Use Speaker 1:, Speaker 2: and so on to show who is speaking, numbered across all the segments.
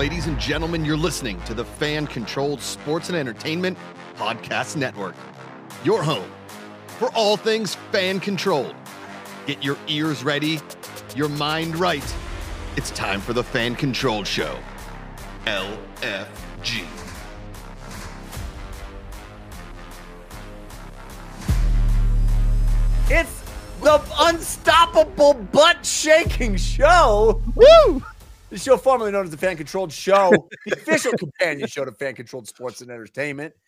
Speaker 1: ladies and gentlemen. You're listening to the fan controlled sports and entertainment podcast network, your home for all things fan controlled. Get your ears ready, your mind right. It's time for the fan controlled show. LFG.
Speaker 2: It's the unstoppable butt shaking show. Woo! The show formerly known as the Fan Controlled Show, the official companion show to Fan Controlled Sports and Entertainment.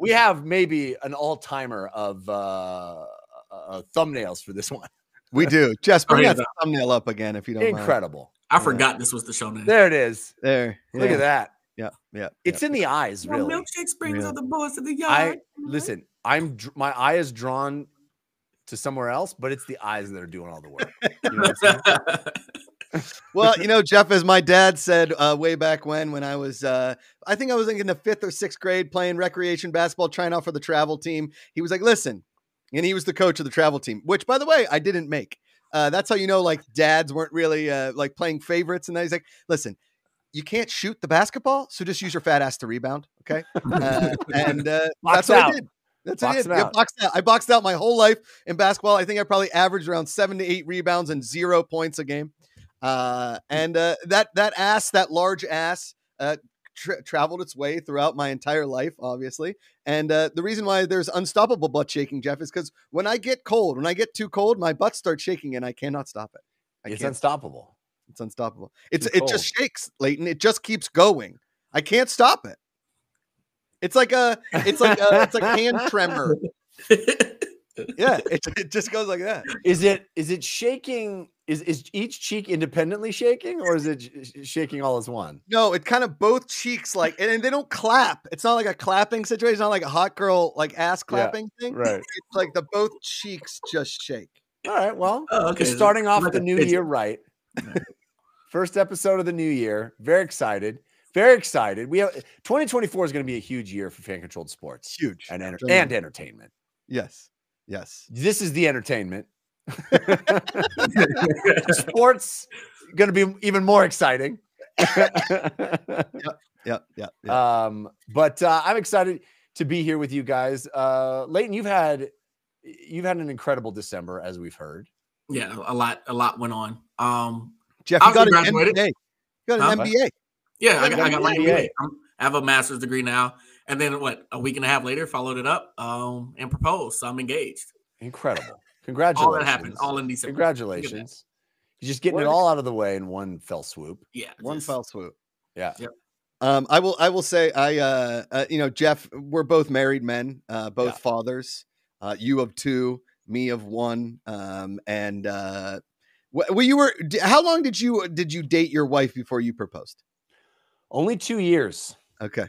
Speaker 2: We have maybe an all timer of uh, uh, thumbnails for this one.
Speaker 1: We do. Jess, bring that thumbnail up again if you don't mind.
Speaker 2: Incredible.
Speaker 3: I forgot this was the show name.
Speaker 2: There it is.
Speaker 1: There.
Speaker 2: Look at that.
Speaker 1: Yeah. Yeah.
Speaker 2: It's in the eyes,
Speaker 3: Well,
Speaker 2: really.
Speaker 3: milkshake springs
Speaker 1: Really?
Speaker 3: are the boys of the
Speaker 2: I
Speaker 3: yard.
Speaker 2: listen. I'm dr- my eye is drawn to somewhere else, but it's the eyes that are doing all the work. You know what I'm saying?
Speaker 1: well, you know, Jeff, as my dad said uh, way back when, when I was, uh, I think I was in the fifth or sixth grade playing recreation basketball, trying out for the travel team. He was like, listen, and he was the coach of the travel team, which, by the way, I didn't make. Uh, that's how you know, like, dads weren't really uh, like playing favorites. And then he's like, listen, you can't shoot the basketball, so just use your fat ass to rebound. Okay. Uh, and uh, that's what
Speaker 2: out.
Speaker 1: I did. That's what I
Speaker 2: Box
Speaker 1: did.
Speaker 2: it out.
Speaker 1: boxed out. I boxed out my whole life in basketball. I think I probably averaged around seven to eight rebounds and zero points a game. Uh, and uh, that that ass, that large ass, uh, tra- traveled its way throughout my entire life, obviously. And uh, the reason why there's unstoppable butt shaking, Jeff, is because when I get cold, when I get too cold, my butt starts shaking, and I cannot stop it. I
Speaker 2: It's unstoppable.
Speaker 1: It's unstoppable. It's
Speaker 2: Too
Speaker 1: it just shakes, Leighton. It just keeps going. I can't stop it. It's like a it's like a it's like hand tremor. Yeah, it, it just goes like that.
Speaker 2: Is it is it shaking? Is is each cheek independently shaking, or is it sh- sh- shaking all as one?
Speaker 1: No, it kind of both cheeks like and, and they don't clap. It's not like a clapping situation, it's not like a hot girl like ass clapping thing.
Speaker 2: Right.
Speaker 1: It's like the both cheeks just shake.
Speaker 2: All right. Well,
Speaker 3: Oh, okay.
Speaker 2: starting off
Speaker 3: Like
Speaker 2: the new year right. First episode of the new year. Very excited. Very excited. We have 2024 is going to be a huge year for fan controlled sports
Speaker 1: Huge.
Speaker 2: and enter- and entertainment.
Speaker 1: Yes. Yes.
Speaker 2: This is the entertainment. Sports going to be even more exciting.
Speaker 1: Yep. Yep. yep.
Speaker 2: um, but uh, I'm excited to be here with you guys. Uh, Leighton, you've had you've had an incredible December, as we've heard.
Speaker 3: yeah, a lot, a lot went on. Um,
Speaker 1: Jeff,
Speaker 3: I
Speaker 1: you got an. MBA. You got
Speaker 3: Huh?
Speaker 1: an MBA.
Speaker 3: yeah, I got,
Speaker 2: got
Speaker 3: I got
Speaker 2: an
Speaker 3: my
Speaker 2: MBA.
Speaker 3: MBA. I have a master's degree now, and then what? A week and a half later, followed it up um, and proposed. So I'm engaged.
Speaker 2: Incredible. Congratulations.
Speaker 3: All that happened, all in December.
Speaker 2: Congratulations. You're just getting it all out of the way in one fell swoop.
Speaker 3: Yeah,
Speaker 1: One
Speaker 3: just-
Speaker 1: fell swoop.
Speaker 2: Yeah.
Speaker 3: Yep.
Speaker 1: Um, I will. I will say. I. Uh, uh. You know, Jeff. We're both married men. Uh. Both
Speaker 2: Yeah.
Speaker 1: fathers. Uh. You of two. Me of one. Um. And. Uh. Well, you were. How long did you did you date your wife before you proposed?
Speaker 2: Only two years.
Speaker 1: Okay.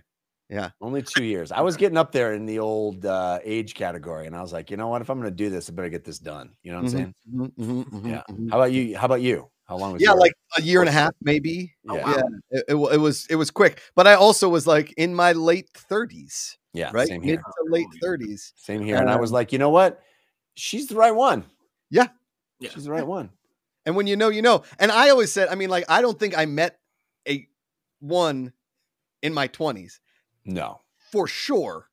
Speaker 2: Only two years. I was getting up there in the old uh, age category, and I was like, you know what? If I'm going to do this, I better get this done. You know what I'm saying?
Speaker 1: Mhm, mhm, mhm,
Speaker 2: Yeah.
Speaker 1: mhm.
Speaker 2: How about you? How about you? How long was
Speaker 1: Yeah,
Speaker 2: your-
Speaker 1: like a year and a half, maybe.
Speaker 3: Oh,
Speaker 2: yeah,
Speaker 3: wow.
Speaker 1: Yeah. It, it, it was. It was quick, but I also was like in my late thirties,
Speaker 2: yeah,
Speaker 1: right?
Speaker 2: Same
Speaker 1: Mid
Speaker 2: here.
Speaker 1: to late thirties.
Speaker 2: Same here. And I was like, you know what? She's the right one.
Speaker 3: Yeah.
Speaker 2: She's the right one.
Speaker 1: And when you know, you know. And I always said, I mean, like, I don't think I met a one in my 20s
Speaker 2: No,
Speaker 1: for sure.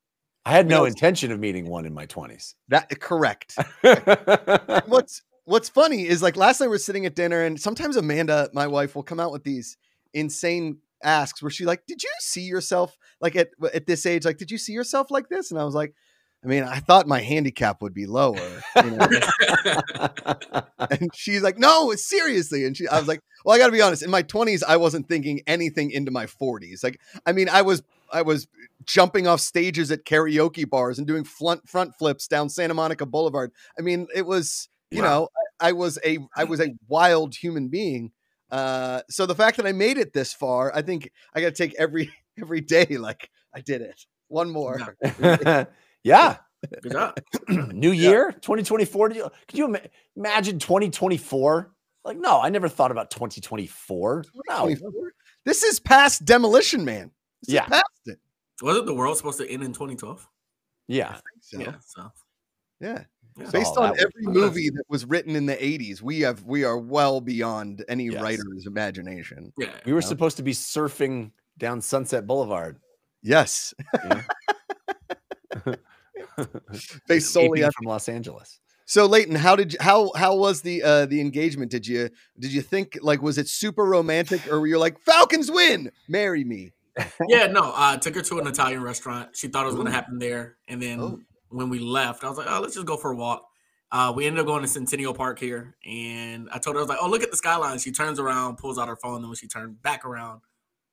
Speaker 2: I had no intention of meeting one in my 20s.
Speaker 1: That correct. what's what's funny is like last night we're sitting at dinner and sometimes Amanda, my wife, will come out with these insane asks where she like, did you see yourself like at at this age? Like, did you see yourself like this? And I was like, I mean, I thought my handicap would be lower. You know? and she's like, no, seriously. And she, I was like, well, I got to be honest. In my 20s, I wasn't thinking anything into my 40s. Like, I mean, I was, I was jumping off stages at karaoke bars and doing front front flips down Santa Monica Boulevard. I mean, it was, you
Speaker 3: Wow.
Speaker 1: know, I, I was a, I was a wild human being. Uh, so the fact that I made it this far, I think I got to take every every day like I did it. One more.
Speaker 2: yeah.
Speaker 3: Good.
Speaker 2: New year, 2024. Did you, could you ima- imagine 2024? Like, no, I never thought about 2024. No.
Speaker 1: This is past Demolition Man. This is
Speaker 2: Yeah.
Speaker 1: past it.
Speaker 3: Wasn't the world supposed to end in 2012?
Speaker 2: Yeah.
Speaker 1: So,
Speaker 3: Yeah. So
Speaker 1: yeah.
Speaker 3: Yeah.
Speaker 1: Based
Speaker 2: Oh,
Speaker 1: on every
Speaker 2: was-
Speaker 1: movie that was written in the 80s, we have we are well beyond any
Speaker 2: Yes.
Speaker 1: writer's imagination.
Speaker 3: Yeah.
Speaker 2: We were
Speaker 1: No.
Speaker 2: supposed to be surfing down Sunset Boulevard.
Speaker 1: Yes.
Speaker 2: Yeah.
Speaker 1: Based solely on
Speaker 2: from Los Angeles.
Speaker 1: So Leighton, how did you, how how was the uh the engagement? Did you did you think like was it super romantic or were you like Falcons win, marry me?
Speaker 3: Yeah, no, I took her to an Italian restaurant. She thought it was going to happen there. And then
Speaker 1: Oh.
Speaker 3: when we left, I was like, oh, let's just go for a walk. Uh, we ended up going to Centennial Park here. And I told her, I was like, oh, look at the skyline. She turns around, pulls out her phone. And when she turned back around,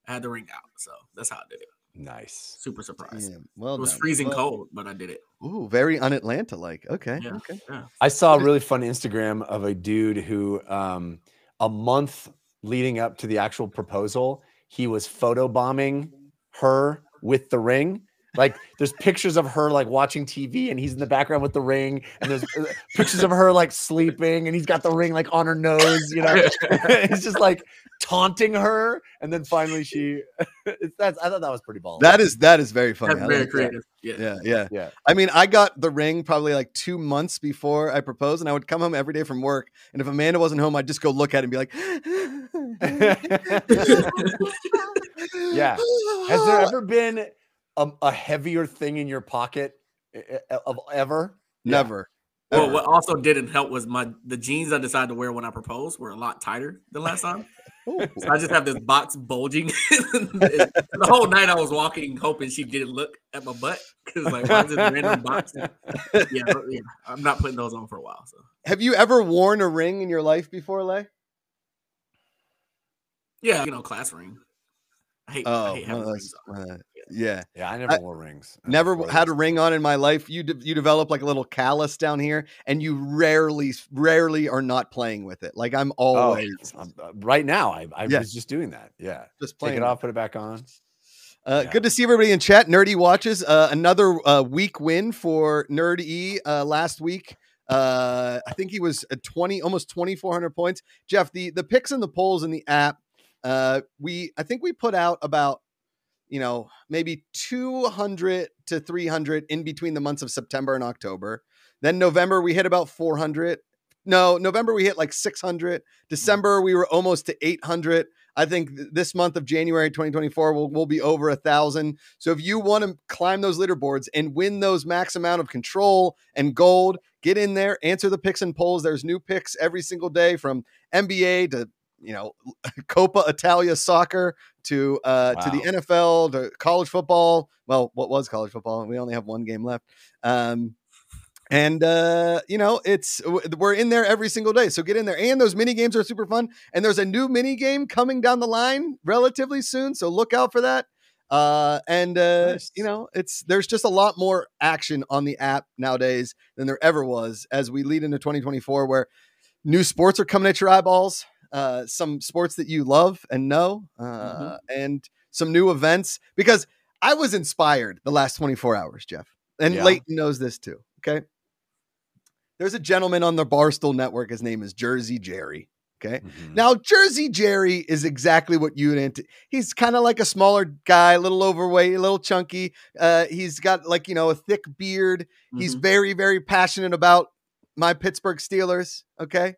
Speaker 3: I had the ring out. So that's how I did it.
Speaker 2: Nice.
Speaker 3: Super surprised.
Speaker 1: Yeah, well
Speaker 3: it was
Speaker 1: done.
Speaker 3: freezing
Speaker 1: Well,
Speaker 3: cold, but I did it.
Speaker 1: Ooh, very un-Atlanta like. Okay,
Speaker 3: Yeah.
Speaker 1: okay.
Speaker 3: Yeah.
Speaker 2: I saw a really fun Instagram of a dude who, um, a month leading up to the actual proposal, he was photobombing her with the ring. Like there's pictures of her like watching TV and he's in the background with the ring, and there's uh, pictures of her like sleeping and he's got the ring like on her nose, you know. he's just like taunting her, and then finally she. it's, that's I thought that was pretty ball.
Speaker 1: That is that is very funny.
Speaker 3: That's
Speaker 1: I
Speaker 3: very
Speaker 1: like that.
Speaker 3: creative. Yeah.
Speaker 1: Yeah, yeah.
Speaker 2: Yeah.
Speaker 1: I mean, I got the ring probably like two months before I proposed, and I would come home every day from work. And if Amanda wasn't home, I'd just go look at it and be like,
Speaker 2: Yeah. Has there ever been a, a heavier thing in your pocket of ever? Yeah.
Speaker 1: Never.
Speaker 3: Well, what also didn't help was my the jeans I decided to wear when I proposed were a lot tighter than last time. So I just have this box bulging. the whole night I was walking, hoping she didn't look at my butt because like why is this random box? Yeah, yeah, I'm not putting those on for a while. So
Speaker 1: Have you ever worn a ring in your life before, Lay?
Speaker 3: yeah, you know, class ring. I hate, I
Speaker 1: Oh,
Speaker 3: hate
Speaker 1: one of
Speaker 3: having
Speaker 1: those,
Speaker 3: rings on.
Speaker 1: uh, yeah.
Speaker 2: Yeah, I never
Speaker 1: I-
Speaker 2: wore rings. Uh,
Speaker 1: Never had a ring on in my life. You de- you develop like a little callus down here, and you rarely rarely are not playing with it. Like I'm
Speaker 2: Oh,
Speaker 1: always
Speaker 2: um, uh, right now, I, I
Speaker 1: Yeah.
Speaker 2: was just doing that. Yeah,
Speaker 1: just
Speaker 2: take
Speaker 1: playing
Speaker 2: it off, put it back on.
Speaker 1: Uh,
Speaker 2: Yeah.
Speaker 1: Good to see everybody in chat. Nerdy watches uh, another uh, week win for Nerd E uh, last week. Uh, I think he was at twenty, almost twenty four hundred points. Jeff, the the picks and the polls in the app. Uh, we I think we put out about you know maybe two hundred to three hundred in between the months of September and October. Then November we hit about four hundred. No, November we hit like six hundred. December we were almost to eight hundred. I think this month of January 2024 will, will be over a thousand. So if you want to climb those leaderboards and win those max amount of control and gold, get in there, answer the picks and polls. There's new picks every single day from NBA to you know Coppa Italia soccer to uh to the NFL to college football. Well, what was college football? We only have one game left. Um and uh you know it's we're in there every single day so get in there and those mini games are super fun and there's a new mini game coming down the line relatively soon so look out for that uh and uh
Speaker 2: Nice.
Speaker 1: you know it's there's just a lot more action on the app nowadays than there ever was as we lead into 2024 where new sports are coming at your eyeballs uh some sports that you love and know uh and some new events because i was inspired the last 24 hours jeff and
Speaker 2: Yeah.
Speaker 1: leighton knows this too okay there's a gentleman on the barstool network his name is jersey jerry okay
Speaker 2: Mhm.
Speaker 1: now, Jersey Jerry is exactly what you'd He's kind of like a smaller guy, a little overweight, a little chunky. Uh, he's got like you know a thick beard. He's
Speaker 3: Mhm.
Speaker 1: very, very passionate about my Pittsburgh Steelers. Okay,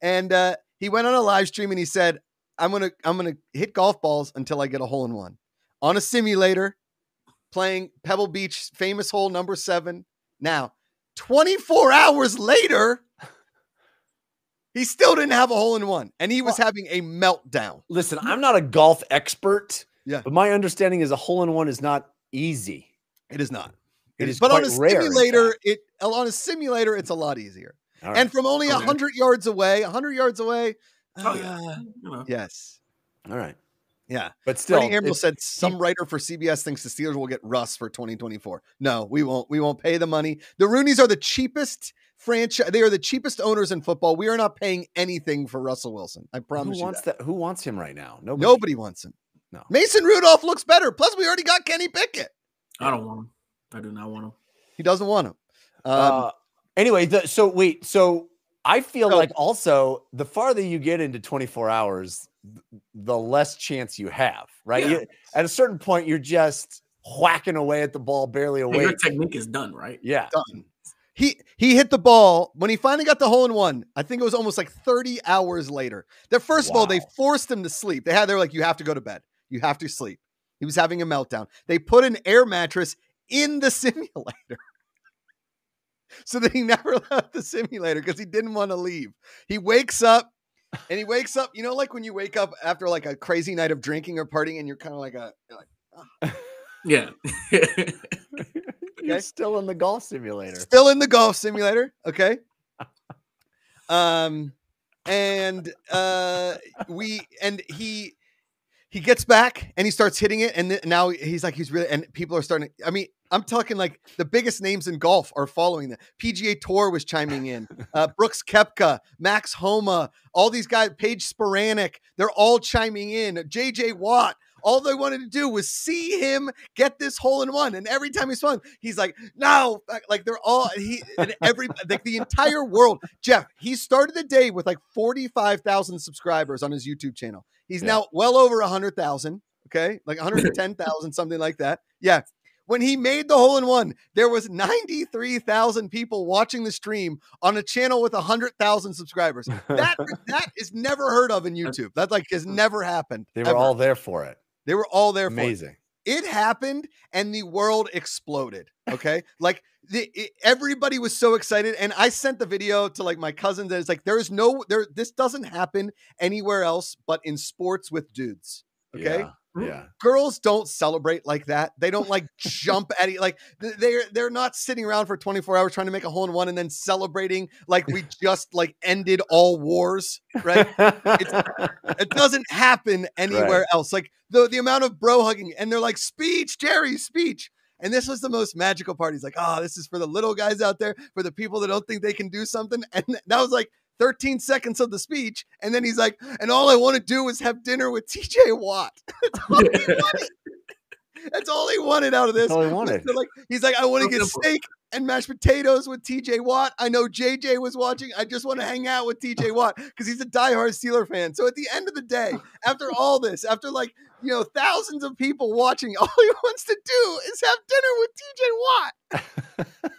Speaker 1: and uh, he went on a live stream and he said, "I'm gonna, I'm gonna hit golf balls until I get a hole in one on a simulator, playing Pebble Beach, famous hole number seven. Now, 24 hours later." He still didn't have a hole in one, and he was having a meltdown.
Speaker 2: Listen, I'm not a golf expert.
Speaker 1: Yeah.
Speaker 2: but my understanding is a hole in one is not easy.
Speaker 1: It is not.
Speaker 2: It
Speaker 1: It
Speaker 2: is
Speaker 1: but on a
Speaker 2: rare,
Speaker 1: simulator, it on a simulator, it's a lot easier.
Speaker 2: All right.
Speaker 1: And from only a
Speaker 3: Okay.
Speaker 1: hundred yards away, a hundred yards away.
Speaker 3: Oh, yeah.
Speaker 1: uh, yes.
Speaker 2: All right,
Speaker 1: Yeah.
Speaker 2: but still,
Speaker 1: Freddie Ambrose said some writer for CBS thinks the Steelers will get Russ for 2024. No, we won't. We won't pay the money. The Rooneys are the cheapest franchise. They are the cheapest owners in football. We are not paying anything for Russell Wilson. I promise
Speaker 2: who
Speaker 1: you
Speaker 2: wants
Speaker 1: that.
Speaker 2: that? Who wants him right now? Nobody.
Speaker 1: Nobody wants him.
Speaker 2: No.
Speaker 1: Mason Rudolph looks better. Plus, we already got Kenny Pickett.
Speaker 3: I don't want him. I do not want him.
Speaker 1: He doesn't want him. Um,
Speaker 2: uh, anyway, the, so wait, so I feel
Speaker 1: So-
Speaker 2: like also the farther you get into 24 hours, the less chance you have, right?
Speaker 3: Yeah.
Speaker 2: You- at a certain point, you're just whacking away at the ball, barely
Speaker 3: Hey,
Speaker 2: away.
Speaker 3: your technique is done, right?
Speaker 2: yeah.
Speaker 1: done. he he hit the ball when he finally got the hole in one. I think it was almost like 30 hours later. That first of all, they forced him to sleep. They had they're like, you have to go to bed. You have to sleep. He was having a meltdown. They put an air mattress in the simulator. So that he never left the simulator because he didn't want to leave. He wakes up and he wakes up, you know, like when you wake up after like a crazy night of drinking or partying and you're kind of like a you're like
Speaker 3: Yeah.
Speaker 2: You're still in the golf simulator.
Speaker 1: still in the golf simulator okay um and uh we and he he gets back and he starts hitting it and th- now he's like he's really and people are starting i mean i'm talking like the biggest names in golf are following that. Pga tour was chiming in uh brooks koepka max homa all these guys paige spiranac they're all chiming in. Jj watt all they wanted to do was see him get this hole in one and every time he swung he's like no! Like they're all he and every like the entire world. Jeff he started the day with like 45,000 subscribers on his youtube channel. He's
Speaker 2: Yeah.
Speaker 1: now well over 100,000 okay? Like 110,000 something like that. Yeah when he made the hole in one, there was 93,000 people watching the stream on a channel with 100,000 subscribers. That that is never heard of in YouTube. That like has never happened.
Speaker 2: they were
Speaker 1: ever.
Speaker 2: all there for it.
Speaker 1: they were all there for it
Speaker 2: Amazing.
Speaker 1: it happened and the world exploded okay like the, it- everybody was so excited and i sent the video to like my cousins and it's like there is no there this doesn't happen anywhere else but in sports with dudes okay
Speaker 2: Yeah. Mm-hmm. yeah.
Speaker 1: girls don't celebrate like that they don't like jump at it like they're they're not sitting around for 24 hours trying to make a hole in one and then celebrating like we just like ended all wars right it doesn't happen anywhere else. Like the the amount of bro hugging, and they're like, speech, Jerry, speech. And this was the most magical part. He's like, oh, this is for the little guys out there, for the people that don't think they can do something. And that was like 13 seconds of the speech. And then he's like, and all I want to do is have dinner with TJ Watt. That's all he wanted. That's all he wanted out of this.
Speaker 2: That's all he wanted.
Speaker 1: So, like, he's like, I want to get steak and mashed potatoes with TJ Watt. I know JJ was watching. I just want to hang out with TJ Watt because he's a diehard Steeler fan. So at the end of the day, after all this, after like, you know, thousands of people watching, all he wants to do is have dinner with TJ Watt.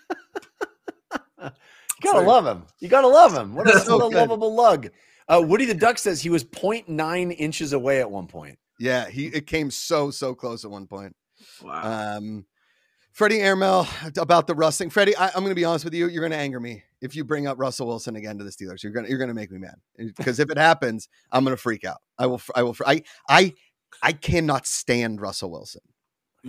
Speaker 2: You gotta love him. You gotta love him. What a,
Speaker 1: So
Speaker 2: what a lovable lug. Uh, Woody the Duck says he was 0.9 inches away at one point.
Speaker 1: Yeah, he it came so, so close at one point.
Speaker 3: wow.
Speaker 1: Um, Freddie Airmail about the Russ thing. Freddie, I, I'm going to be honest with you. You're going to anger me if you bring up Russell Wilson again to the Steelers. You're going to you're going to make me mad because if it happens, I'm going to freak out. I will. I will. I I I cannot stand Russell Wilson.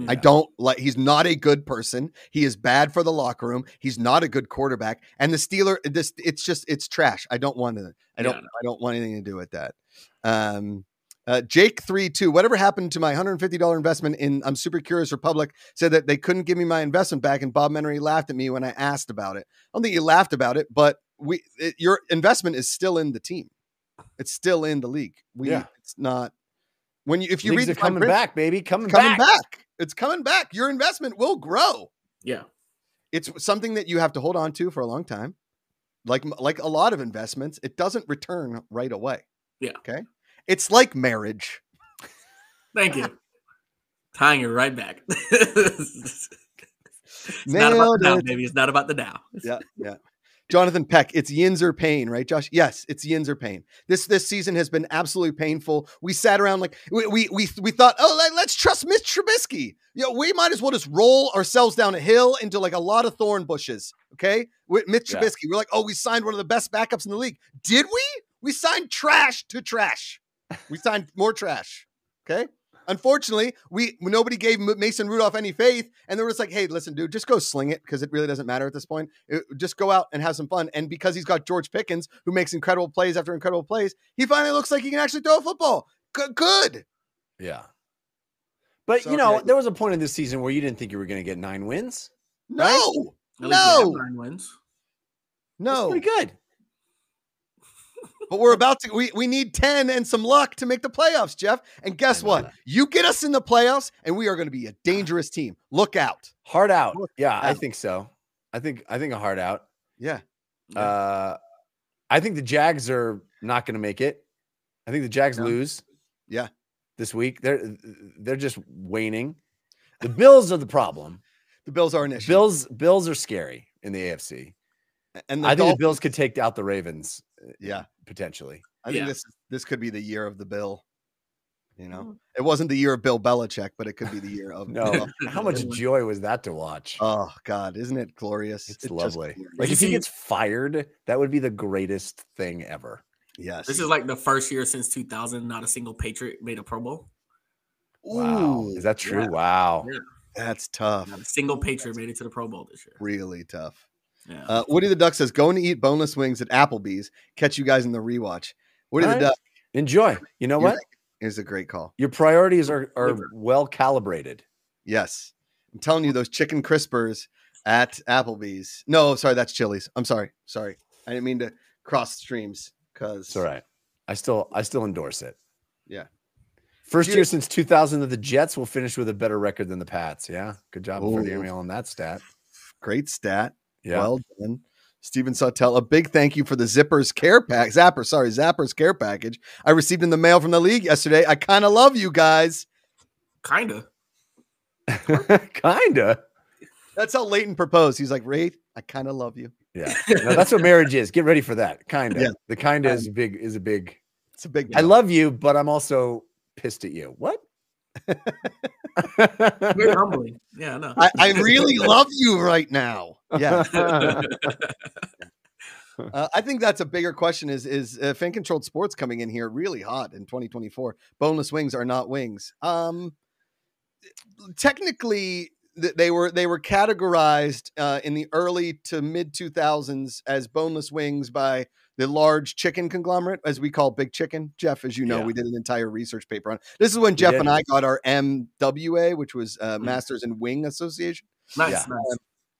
Speaker 1: I don't like. He's not a good person. He is bad for the locker room. He's not a good quarterback. And the Steeler, this it's just it's trash. I don't want to. I don't.
Speaker 3: Yeah.
Speaker 1: I don't want anything to do with that. Um, uh, Jake three two. Whatever happened to my hundred fifty dollar investment in I'm Super Curious Republic? Said that they couldn't give me my investment back, and Bob Menery laughed at me when I asked about it. I don't think he laughed about it, but we it, your investment is still in the team. It's still in the league. We
Speaker 2: Yeah.
Speaker 1: it's not when you if you
Speaker 2: Leagues
Speaker 1: read the
Speaker 2: coming
Speaker 1: print,
Speaker 2: back, baby. Coming,
Speaker 1: coming
Speaker 2: back.
Speaker 1: back. It's coming back. Your investment will grow.
Speaker 3: Yeah.
Speaker 1: It's something that you have to hold on to for a long time. Like like a lot of investments, it doesn't return right away.
Speaker 3: Yeah.
Speaker 1: Okay. It's like marriage.
Speaker 3: Thank you. Tying it right back. it's not about the now,
Speaker 1: it.
Speaker 3: baby. It's not about the now.
Speaker 1: Yeah, yeah. Jonathan Peck, it's yins or pain, right, Josh? Yes, it's yins or pain. This this season has been absolutely painful. We sat around like we we we, we thought, oh, let, let's trust Mitch Trubisky. You know, we might as well just roll ourselves down a hill into like a lot of thorn bushes. Okay, with Mitch
Speaker 2: Yeah.
Speaker 1: Trubisky, we're like, oh, we signed one of the best backups in the league. Did we? We signed trash to trash. We signed more trash. Okay. Unfortunately, we nobody gave Mason Rudolph any faith, and they were just like, "Hey, listen, dude, just go sling it because it really doesn't matter at this point. It- just go out and have some fun." And because he's got George Pickens, who makes incredible plays after incredible plays, he finally looks like he can actually throw a football. Good, good.
Speaker 2: Yeah. But
Speaker 1: So,
Speaker 2: you know,
Speaker 1: yeah.
Speaker 2: there was a point in this season where you didn't think you were going to get nine wins.
Speaker 1: No,
Speaker 3: At least we have
Speaker 1: no,
Speaker 3: nine wins.
Speaker 2: That's
Speaker 1: no.
Speaker 2: pretty good.
Speaker 1: But we're about to. We we need ten and some luck to make the playoffs, Jeff. And guess what?
Speaker 2: that.
Speaker 1: You get us in the playoffs, and we are going to be a dangerous team. Look out.
Speaker 2: Hard out.
Speaker 1: Look
Speaker 2: Yeah, I think so. I think I think a hard out.
Speaker 1: Yeah.
Speaker 3: Yeah.
Speaker 2: Uh, I think the Jags are not going to make it. I think the Jags
Speaker 1: Yeah.
Speaker 2: lose.
Speaker 1: Yeah.
Speaker 2: This week they're they're just waning. The Bills are the problem.
Speaker 1: The Bills are an issue.
Speaker 2: Bills Bills are scary in the AFC.
Speaker 1: And the
Speaker 2: I think the Bills could take out the Ravens
Speaker 1: Yeah,
Speaker 2: potentially.
Speaker 1: I think
Speaker 3: Yeah.
Speaker 1: this this could be the year of the Bill. You know,
Speaker 3: Mm.
Speaker 1: it wasn't the year of Bill Belichick, but it could be the year of
Speaker 2: No,
Speaker 1: Bill.
Speaker 2: how much joy was that to watch?
Speaker 1: Oh God, isn't it glorious?
Speaker 2: It's
Speaker 1: just
Speaker 2: lovely.
Speaker 1: glorious.
Speaker 2: Like if he gets fired, that would be the greatest thing ever.
Speaker 1: yes.
Speaker 3: This is like the first year since 2000 not a single Patriot made a Pro Bowl.
Speaker 2: Wow,
Speaker 1: Ooh,
Speaker 2: is that true?
Speaker 3: yeah.
Speaker 2: Wow.
Speaker 3: Yeah.
Speaker 1: that's tough.
Speaker 3: Not a single Patriot made it to the Pro Bowl this year.
Speaker 1: Really tough.
Speaker 3: Yeah.
Speaker 1: Uh, Woody the Duck says, "Going to eat boneless wings at Applebee's. Catch you guys in the rewatch." Woody
Speaker 2: All
Speaker 1: the
Speaker 2: right.
Speaker 1: Duck
Speaker 2: Enjoy. You know
Speaker 1: You're
Speaker 2: what?
Speaker 1: is a great call.
Speaker 2: Your priorities are, are well calibrated.
Speaker 1: Yes, I'm telling you, those chicken crispers at Applebee's. No, sorry, that's Chili's. I'm sorry, sorry. I didn't mean to cross streams because
Speaker 2: It's all right. I still I still endorse it.
Speaker 1: Yeah.
Speaker 2: First
Speaker 1: Dude-
Speaker 2: year since 2000 that the Jets will finish with a better record than the Pats. Yeah. Good job for the
Speaker 1: Ooh.
Speaker 2: email on that stat.
Speaker 1: Great stat.
Speaker 2: Yeah.
Speaker 1: Well done. Steven Sawtell, a big thank you for the Zippers care pack. Zapper, sorry, Zappers care package. I received in the mail from the league yesterday. I kind of love you guys.
Speaker 3: Kinda.
Speaker 2: Kinda.
Speaker 1: That's how Leighton proposed. He's like, Wraith, I kind of love you.
Speaker 2: Yeah. No, that's what marriage is. Get ready for that. Kinda.
Speaker 1: Yeah.
Speaker 2: The kinda um, is a big is a big
Speaker 1: It's a big
Speaker 2: I love you, but I'm also pissed at you. What?
Speaker 3: Very humbling. Yeah, no.
Speaker 1: I, I really love you right now. Yeah. Uh, I think that's a bigger question is is uh, fan controlled sports coming in here really hot in 2024. Boneless wings are not wings. Um technically th- they were they were categorized uh, in the early to mid 2000s as boneless wings by the large chicken conglomerate as we call big chicken jeff as you know
Speaker 2: Yeah.
Speaker 1: we did an entire research paper on it. this is when jeff and i got our mwa which was uh,
Speaker 3: Mm.
Speaker 1: masters in wing association
Speaker 3: nice,
Speaker 2: yeah.
Speaker 3: nice.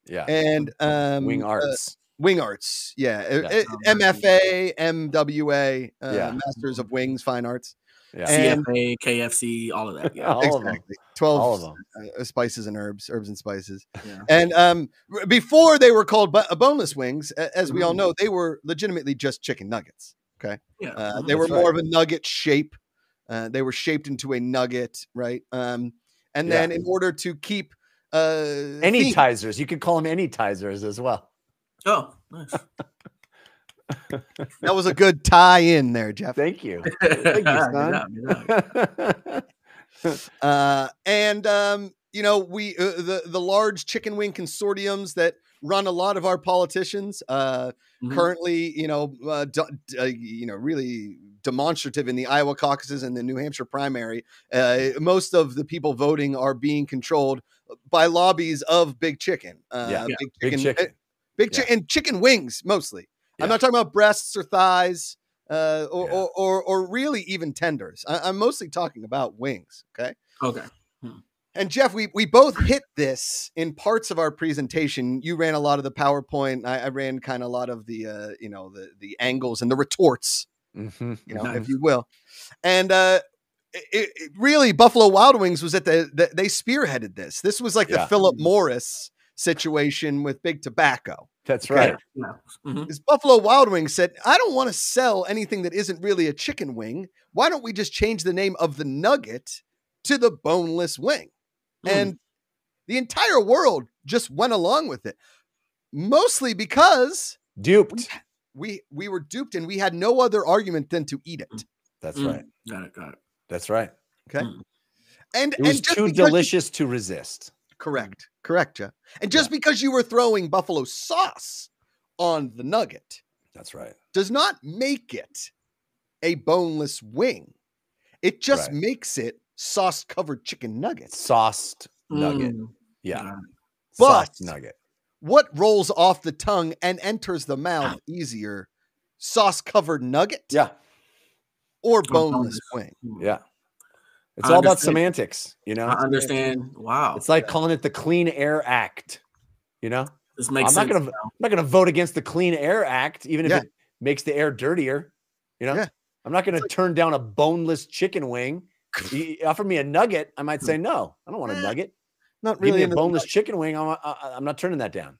Speaker 2: yeah.
Speaker 1: and um
Speaker 2: Wing
Speaker 1: uh,
Speaker 2: arts.
Speaker 1: Wing Arts, yeah, uh,
Speaker 2: Yeah.
Speaker 1: uh, MFA, MWA, uh,
Speaker 2: Yeah.
Speaker 1: Masters of Wings, Fine Arts,
Speaker 2: yeah.
Speaker 1: and-
Speaker 3: CFA, KFC, all of that. Yeah.
Speaker 2: all of them.
Speaker 1: exactly. Twelve
Speaker 2: All of them.
Speaker 1: uh, spices and herbs, herbs and spices,
Speaker 3: yeah.
Speaker 1: and um, before they were called bo- boneless wings, a- as we all
Speaker 3: Mhm.
Speaker 1: know, they were legitimately just chicken nuggets. Okay.
Speaker 3: Yeah.
Speaker 1: Uh,
Speaker 3: mhm.
Speaker 1: they were
Speaker 2: That's
Speaker 1: more of a nugget shape. Uh, they were shaped into a nugget, right? Um, and
Speaker 2: Yeah.
Speaker 1: then in order to keep uh,
Speaker 2: Any tizers. You could call them any tizers as well.
Speaker 3: Oh, nice.
Speaker 1: that was a good tie in there, Jeff.
Speaker 2: Thank you. Thank you, son.
Speaker 3: job, good job.
Speaker 1: uh, and um, you know we uh, the the large chicken wing consortiums that run a lot of our politicians uh,
Speaker 3: Mhm.
Speaker 1: currently you know uh, d- d- uh, you know really demonstrative in the Iowa caucuses and the New Hampshire primary uh, most of the people voting are being controlled by lobbies of big chicken uh,
Speaker 2: Yeah.
Speaker 3: Yeah.
Speaker 1: big
Speaker 2: Big
Speaker 1: chicken,
Speaker 2: chicken.
Speaker 1: uh, big
Speaker 2: Yeah.
Speaker 1: and chicken wings mostly
Speaker 2: Yeah.
Speaker 1: I'm not talking about breasts or thighs uh, or,
Speaker 2: Yeah.
Speaker 1: or, or or really even tenders I, I'm mostly talking about wings okay
Speaker 3: Okay.
Speaker 1: and Jeff, we we both hit this in parts of our presentation. You ran a lot of the PowerPoint. I, I ran kind of a lot of the uh, you know the the angles and the retorts,
Speaker 2: Mhm.
Speaker 1: you know,
Speaker 3: Nice.
Speaker 1: if you will. And uh, it, it really, Buffalo Wild Wings was at the, the they spearheaded this. This was like the Philip Morris situation with Big Tobacco.
Speaker 2: That's right.
Speaker 3: Yeah. Mhm.
Speaker 1: Is Buffalo Wild Wings said, I don't want to sell anything that isn't really a chicken wing. Why don't we just change the name of the nugget to the boneless wing?
Speaker 3: Mm.
Speaker 1: And the entire world just went along with it. Mostly because
Speaker 2: Duped.
Speaker 1: we we were duped and we had no other argument than to eat it.
Speaker 2: That's
Speaker 3: Mm.
Speaker 2: right.
Speaker 3: Got it. Got it.
Speaker 2: That's right.
Speaker 1: Okay.
Speaker 3: Mm.
Speaker 1: And
Speaker 2: It was
Speaker 1: and just
Speaker 2: too
Speaker 1: because you-
Speaker 2: delicious to resist.
Speaker 1: Correct. Correct, Jeff. And just because you were throwing buffalo sauce on the nugget
Speaker 2: That's right.
Speaker 1: does not make it a boneless wing. It just
Speaker 2: Right.
Speaker 1: makes it sauce covered chicken nuggets.
Speaker 2: Sauced nugget.
Speaker 3: Mm.
Speaker 2: Yeah.
Speaker 3: Got.
Speaker 1: But-
Speaker 2: Sauced nugget.
Speaker 1: What rolls off the tongue and enters the mouth easier? Sauce covered nugget
Speaker 2: Yeah.
Speaker 1: or
Speaker 3: Or
Speaker 1: boneless
Speaker 3: boneless.
Speaker 1: wing?
Speaker 2: Yeah. It's
Speaker 3: I
Speaker 2: all about semantics, you know?
Speaker 3: I understand. Wow.
Speaker 2: It's like calling it the Clean Air Act. You know?
Speaker 3: this makes
Speaker 2: I'm not gonna I'm not gonna vote against the Clean Air Act, even if
Speaker 1: Yeah.
Speaker 2: it makes the air dirtier. You know,
Speaker 1: Yeah.
Speaker 2: I'm not gonna turn down a boneless chicken wing. You offer me a nugget, I might say no. I don't want a
Speaker 1: Eh,
Speaker 2: nugget.
Speaker 1: Not
Speaker 2: Give
Speaker 1: really.
Speaker 2: me a
Speaker 1: into the
Speaker 2: boneless chicken wing. I'm, I, I'm not turning that down.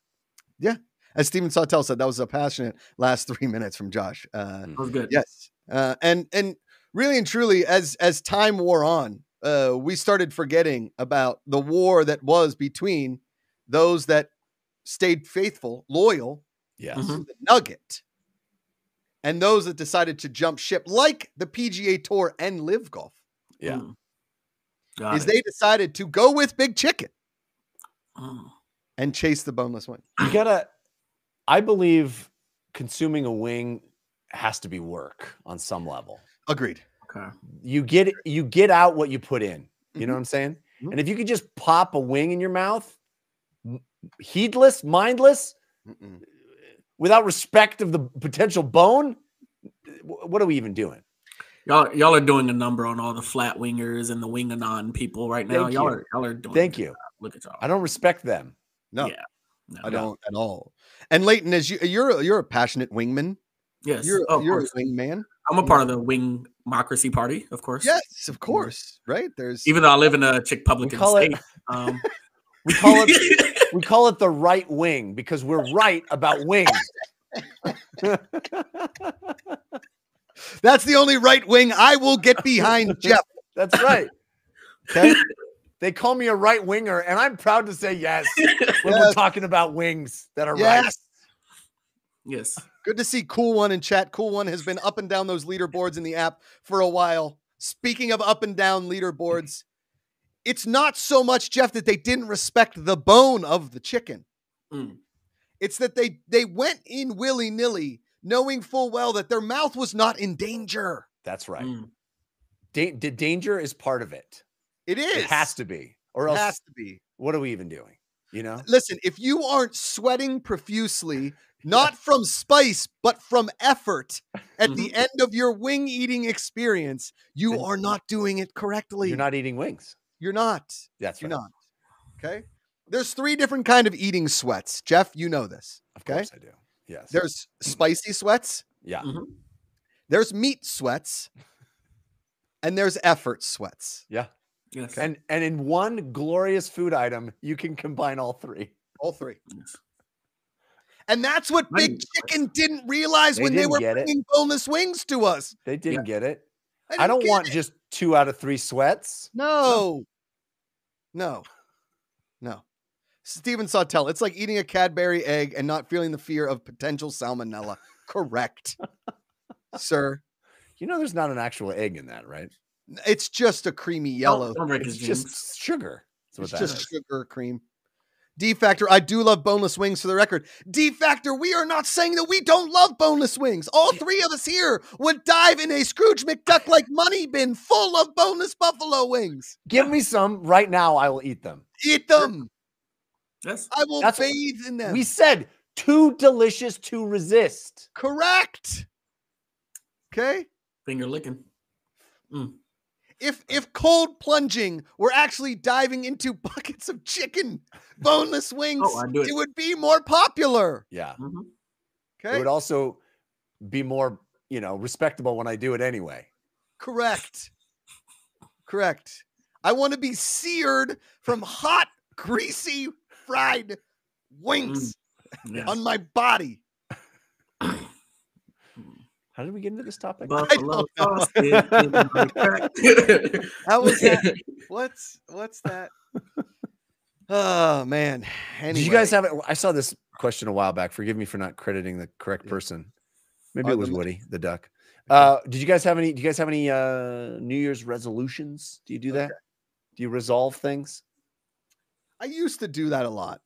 Speaker 1: Yeah, as Stephen Sawtell said, that was a passionate last three minutes from Josh. Uh,
Speaker 3: That was good.
Speaker 1: yes, uh, and and really and truly, as as time wore on, uh, we started forgetting about the war that was between those that stayed faithful, loyal
Speaker 2: Yes.
Speaker 3: Mhm.
Speaker 1: the Nugget, and those that decided to jump ship, like the PGA Tour and Live Golf,
Speaker 2: Yeah.
Speaker 3: Mm.
Speaker 1: Is
Speaker 3: it.
Speaker 1: they decided to go with Big Chicken
Speaker 3: Mm.
Speaker 1: and chase the boneless wing.
Speaker 2: You gotta. I believe consuming a wing has to be work on some level.
Speaker 1: Agreed.
Speaker 3: Okay.
Speaker 2: You get you get out what you put in. You
Speaker 1: Mm-hmm.
Speaker 2: know what I'm saying?
Speaker 1: Mhm.
Speaker 2: And if you could just pop a wing in your mouth, heedless, mindless,
Speaker 1: Mm-mm.
Speaker 2: without respect of the potential bone, what are we even doing?
Speaker 3: Y'all, y'all are doing a number on all the flat wingers and the winganon people right now.
Speaker 2: Thank
Speaker 3: y'all
Speaker 2: you.
Speaker 3: are y'all are doing.
Speaker 2: Thank you.
Speaker 3: Look at y'all.
Speaker 2: I don't respect them.
Speaker 1: No,
Speaker 3: Yeah. No.
Speaker 1: I don't at all. And Leighton, as you, you're a- you're a passionate wingman.
Speaker 3: Yes.
Speaker 1: You're
Speaker 3: Oh,
Speaker 1: you're a wingman.
Speaker 3: I'm a part of the wing democracy party, of course.
Speaker 1: Yes, of course. Right there's
Speaker 3: Even though I live in a chick public
Speaker 2: call it-
Speaker 3: state. Um,
Speaker 2: We call it we call it the right wing because we're right about wings.
Speaker 1: that's the only right wing I will get behind, Jeff.
Speaker 2: That's right. Okay. They call me a right winger, and I'm proud to say yes when we're talking about wings that are right.
Speaker 1: Yes.
Speaker 3: Yes.
Speaker 1: Good to see Cool One in chat. Cool One has been up and down those leaderboards in the app for a while. Speaking of up and down leaderboards, it's not so much, Jeff, that they didn't respect the bone of the chicken.
Speaker 3: Mm.
Speaker 1: It's that they they went in willy nilly, knowing full well that their mouth was not in danger.
Speaker 2: That's right.
Speaker 3: Mm.
Speaker 2: Da- the danger is part of it.
Speaker 1: It is.
Speaker 2: It has to be, or else
Speaker 1: It
Speaker 2: else
Speaker 1: has to be.
Speaker 2: what are we even doing? You know?
Speaker 1: Listen, if you aren't sweating profusely, not from spice, but from effort at the end of your wing eating experience, you
Speaker 2: Then-
Speaker 1: are not doing it correctly.
Speaker 2: You're not eating wings.
Speaker 1: You're not.
Speaker 2: That's
Speaker 1: You're
Speaker 2: right.
Speaker 1: not. Okay. There's three different kind of eating sweats. Jeff, you know this.
Speaker 2: Of
Speaker 1: Okay.
Speaker 2: course I do. Yes.
Speaker 1: There's spicy sweats.
Speaker 2: yeah.
Speaker 3: Mhm.
Speaker 1: There's meat sweats. And there's effort sweats.
Speaker 2: Yeah.
Speaker 3: Yes.
Speaker 2: And and in one glorious food item, you can combine all three.
Speaker 1: All three.
Speaker 3: Yes.
Speaker 1: And that's what
Speaker 3: Mighty
Speaker 1: Big Chicken didn't realize
Speaker 2: They
Speaker 1: when they
Speaker 2: didn't
Speaker 1: were
Speaker 2: get it.
Speaker 1: bringing boneless wings to us.
Speaker 2: They didn't get it. I
Speaker 1: didn't
Speaker 2: don't want
Speaker 1: it.
Speaker 2: just two out of three sweats.
Speaker 1: No. No. No. Steven Sawtell, it's like eating a Cadbury egg and not feeling the fear of potential salmonella. Correct. Sir.
Speaker 2: You know, there's not an actual egg in that, right?
Speaker 1: It's just a creamy yellow.
Speaker 3: Don't, don't break
Speaker 2: It's just sugar. That's
Speaker 1: It's
Speaker 2: that
Speaker 1: just
Speaker 2: is.
Speaker 1: sugar cream. D Factor, I do love boneless wings for the record. D Factor, we are not saying that we don't love boneless wings. All three of us here would dive in a Scrooge McDuck like money bin full of boneless buffalo wings.
Speaker 2: Give me some right now. I will eat them.
Speaker 1: Eat them.
Speaker 3: yes.
Speaker 1: I will
Speaker 2: That's-
Speaker 1: bathe in them.
Speaker 2: We said too delicious to resist.
Speaker 1: Correct. Okay.
Speaker 3: Finger licking. Mm.
Speaker 1: If if cold plunging were actually diving into buckets of chicken boneless wings,
Speaker 3: Oh, I'd it.
Speaker 1: would be more popular.
Speaker 2: Yeah.
Speaker 3: Mhm.
Speaker 2: It would also be more, you know, respectable when I do it anyway.
Speaker 1: Correct. Correct. I want to be seared from hot, greasy, fried wings
Speaker 3: Yes.
Speaker 1: on my body.
Speaker 2: How did we get into this topic?
Speaker 3: Buffalo
Speaker 1: don't know.
Speaker 3: sausage in my crack.
Speaker 1: How was that? what's what's that? Oh man. Anyway.
Speaker 2: Did you guys have it? I saw this question a while back. Forgive me for not crediting the correct person. Maybe
Speaker 1: Uh,
Speaker 2: it was Woody, the duck. Uh, did you guys have any? Do you guys have any uh, New Year's resolutions? Do you do that? Do you resolve things?
Speaker 1: I used to do that a lot.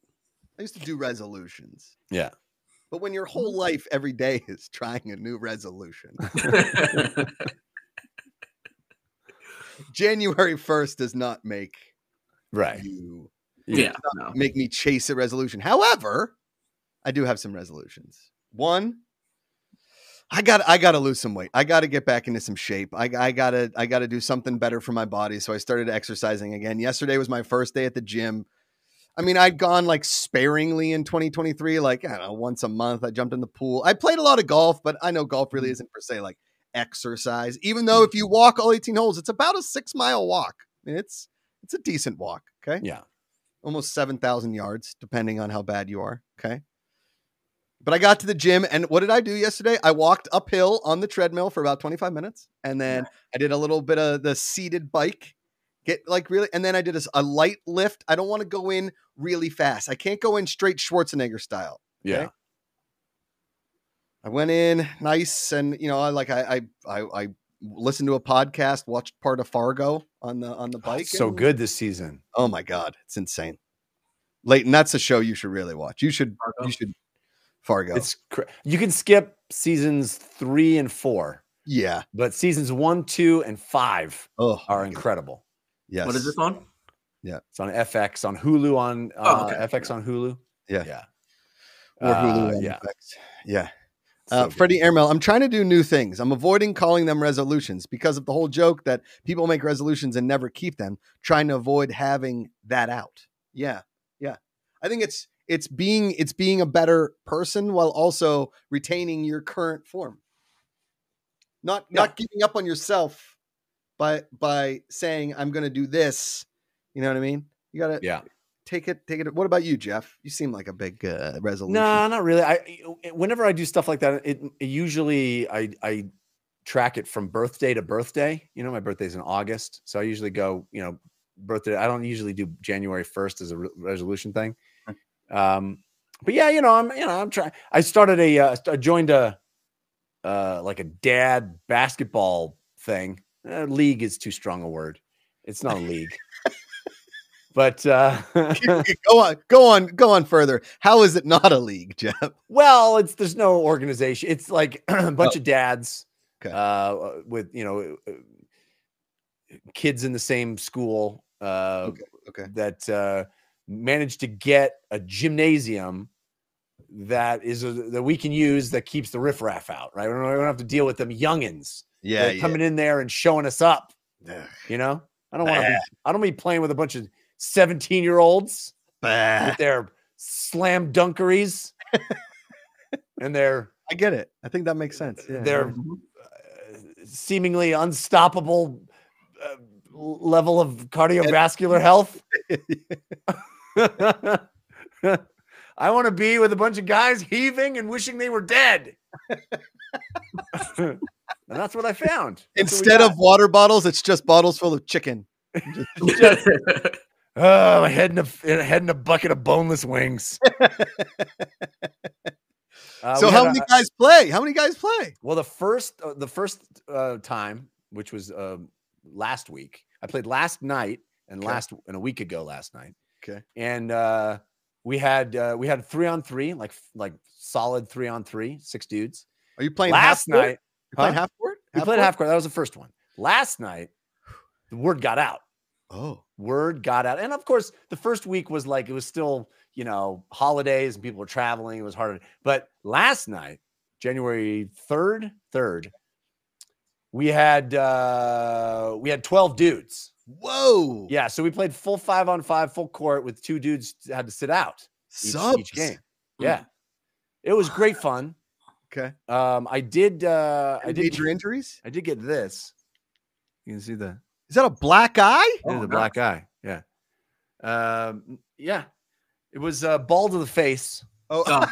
Speaker 1: I used to do resolutions.
Speaker 2: Yeah.
Speaker 1: But when your whole mm-hmm. life every day is trying a new resolution, January 1st does not make
Speaker 2: Right.
Speaker 1: you
Speaker 3: yeah. No.
Speaker 1: make me chase a resolution. However, I do have some resolutions. One, I got I got to lose some weight. I got to get back into some shape. I I got to I got to do something better for my body. So I started exercising again. Yesterday was my first day at the gym. I mean, I'd gone like sparingly in 2023, like I don't know, once a month. I jumped in the pool. I played a lot of golf, but I know golf really mm. isn't per se like exercise. Even though mm. if you walk all 18 holes, it's about a six mile walk. I mean, it's it's a decent walk. Okay
Speaker 2: Yeah.
Speaker 1: almost 7,000 yards, depending on how bad you are. Okay. But I got to the gym, and what did I do yesterday? I walked uphill on the treadmill for about 25 minutes, and then I did a little bit of the seated bike, get like really, and then I did a light lift. I don't want to go in really fast. I can't go in straight Schwarzenegger style.
Speaker 2: Yeah.
Speaker 1: I went in nice, and you know, I like I I I, I listened to a podcast, watched part of Fargo on the on the
Speaker 2: Oh,
Speaker 1: bike.
Speaker 2: it's so
Speaker 1: and-
Speaker 2: good this season.
Speaker 1: Oh my god, it's insane. Leighton, that's a show you should really watch. You should
Speaker 3: Fargo?
Speaker 1: you should Fargo.
Speaker 2: It's cra- you can skip seasons three and four,
Speaker 1: yeah.
Speaker 2: but seasons one, two, and five
Speaker 1: Oh,
Speaker 2: are incredible.
Speaker 1: Yes.
Speaker 3: What is this on? Yeah.
Speaker 2: It's on FX, on Hulu, on uh,
Speaker 3: Oh, okay.
Speaker 2: FX on Hulu.
Speaker 1: Yeah.
Speaker 2: yeah,
Speaker 1: Or Hulu
Speaker 2: Uh, yeah.
Speaker 1: FX. Yeah.
Speaker 2: So
Speaker 1: Uh. Freddie Airmail, I'm trying to do new things. I'm avoiding calling them resolutions because of the whole joke that people make resolutions and never keep them, trying to avoid having that out. Yeah. Yeah. I think it's it's being it's being a better person while also retaining your current form. Not not giving up on yourself by by saying I'm going to do this. You know what I mean? You got to
Speaker 2: Yeah.
Speaker 1: take it take it. What about you, Jeff? You seem like a big uh, resolution.
Speaker 2: No, not really. I whenever I do stuff like that, it, it usually I I track it from birthday to birthday. You know, my birthday's in August, so I usually go. You know, birthday. I don't usually do January first as a re- resolution thing. Um, but yeah, you know, I'm you know I'm trying. I started a uh, I joined a uh like a dad basketball thing. Uh, league is too strong a word. It's not a league. But uh
Speaker 1: go on, go on, go on further. How is it not a league, Jeff?
Speaker 2: Well, it's there's no organization. It's like a bunch of dads,
Speaker 1: Okay.
Speaker 2: uh, with you know, uh, kids in the same school, uh,
Speaker 1: Okay, okay.
Speaker 2: that uh, managed to get a gymnasium that is a, that we can use that keeps the riffraff out. Right, we don't, we don't have to deal with them youngins
Speaker 1: Yeah,
Speaker 2: are coming in there and showing us up. You know, I don't want to. Be, I don't be playing with a bunch of seventeen year olds with their slam dunkeries and their
Speaker 1: I get it. I think that makes sense. Yeah.
Speaker 2: their uh, seemingly unstoppable uh, level of cardiovascular health. I want to be with a bunch of guys heaving and wishing they were dead. And that's what I found. That's
Speaker 1: Instead of water bottles, it's just bottles full of chicken.
Speaker 2: oh, my head in a head in a bucket of boneless wings. Uh,
Speaker 1: so how many
Speaker 2: a-
Speaker 1: guys play? How many guys play?
Speaker 2: Well, the first uh, the first uh, time, which was uh, last week, I played last night and
Speaker 1: Okay.
Speaker 2: last and a week ago last night.
Speaker 1: Okay.
Speaker 2: and uh, we had uh, we had three on three, like like solid three on three, six dudes.
Speaker 1: Are you playing
Speaker 2: last night,
Speaker 1: Playing
Speaker 2: Huh?
Speaker 1: half court?
Speaker 2: we played
Speaker 1: court?
Speaker 2: half court. That was the first one. Last night, the word got out.
Speaker 1: Oh,
Speaker 2: Word got out, and of course, the first week was like it was still you know holidays and people were traveling. It was harder, but last night, January third, third, we had uh we had twelve dudes.
Speaker 1: whoa!
Speaker 2: Yeah, so we played full five on five, full court with two dudes had to sit out each, each game. Yeah, it was great fun.
Speaker 1: Okay.
Speaker 2: Um, I did. Uh, I did.
Speaker 1: major injuries?
Speaker 2: I did get this. You can see the
Speaker 1: Is that a black eye?
Speaker 2: There's
Speaker 3: Oh,
Speaker 2: a black eye. Yeah. Um, yeah. It was uh, ball to the face.
Speaker 1: Oh,
Speaker 3: Oh.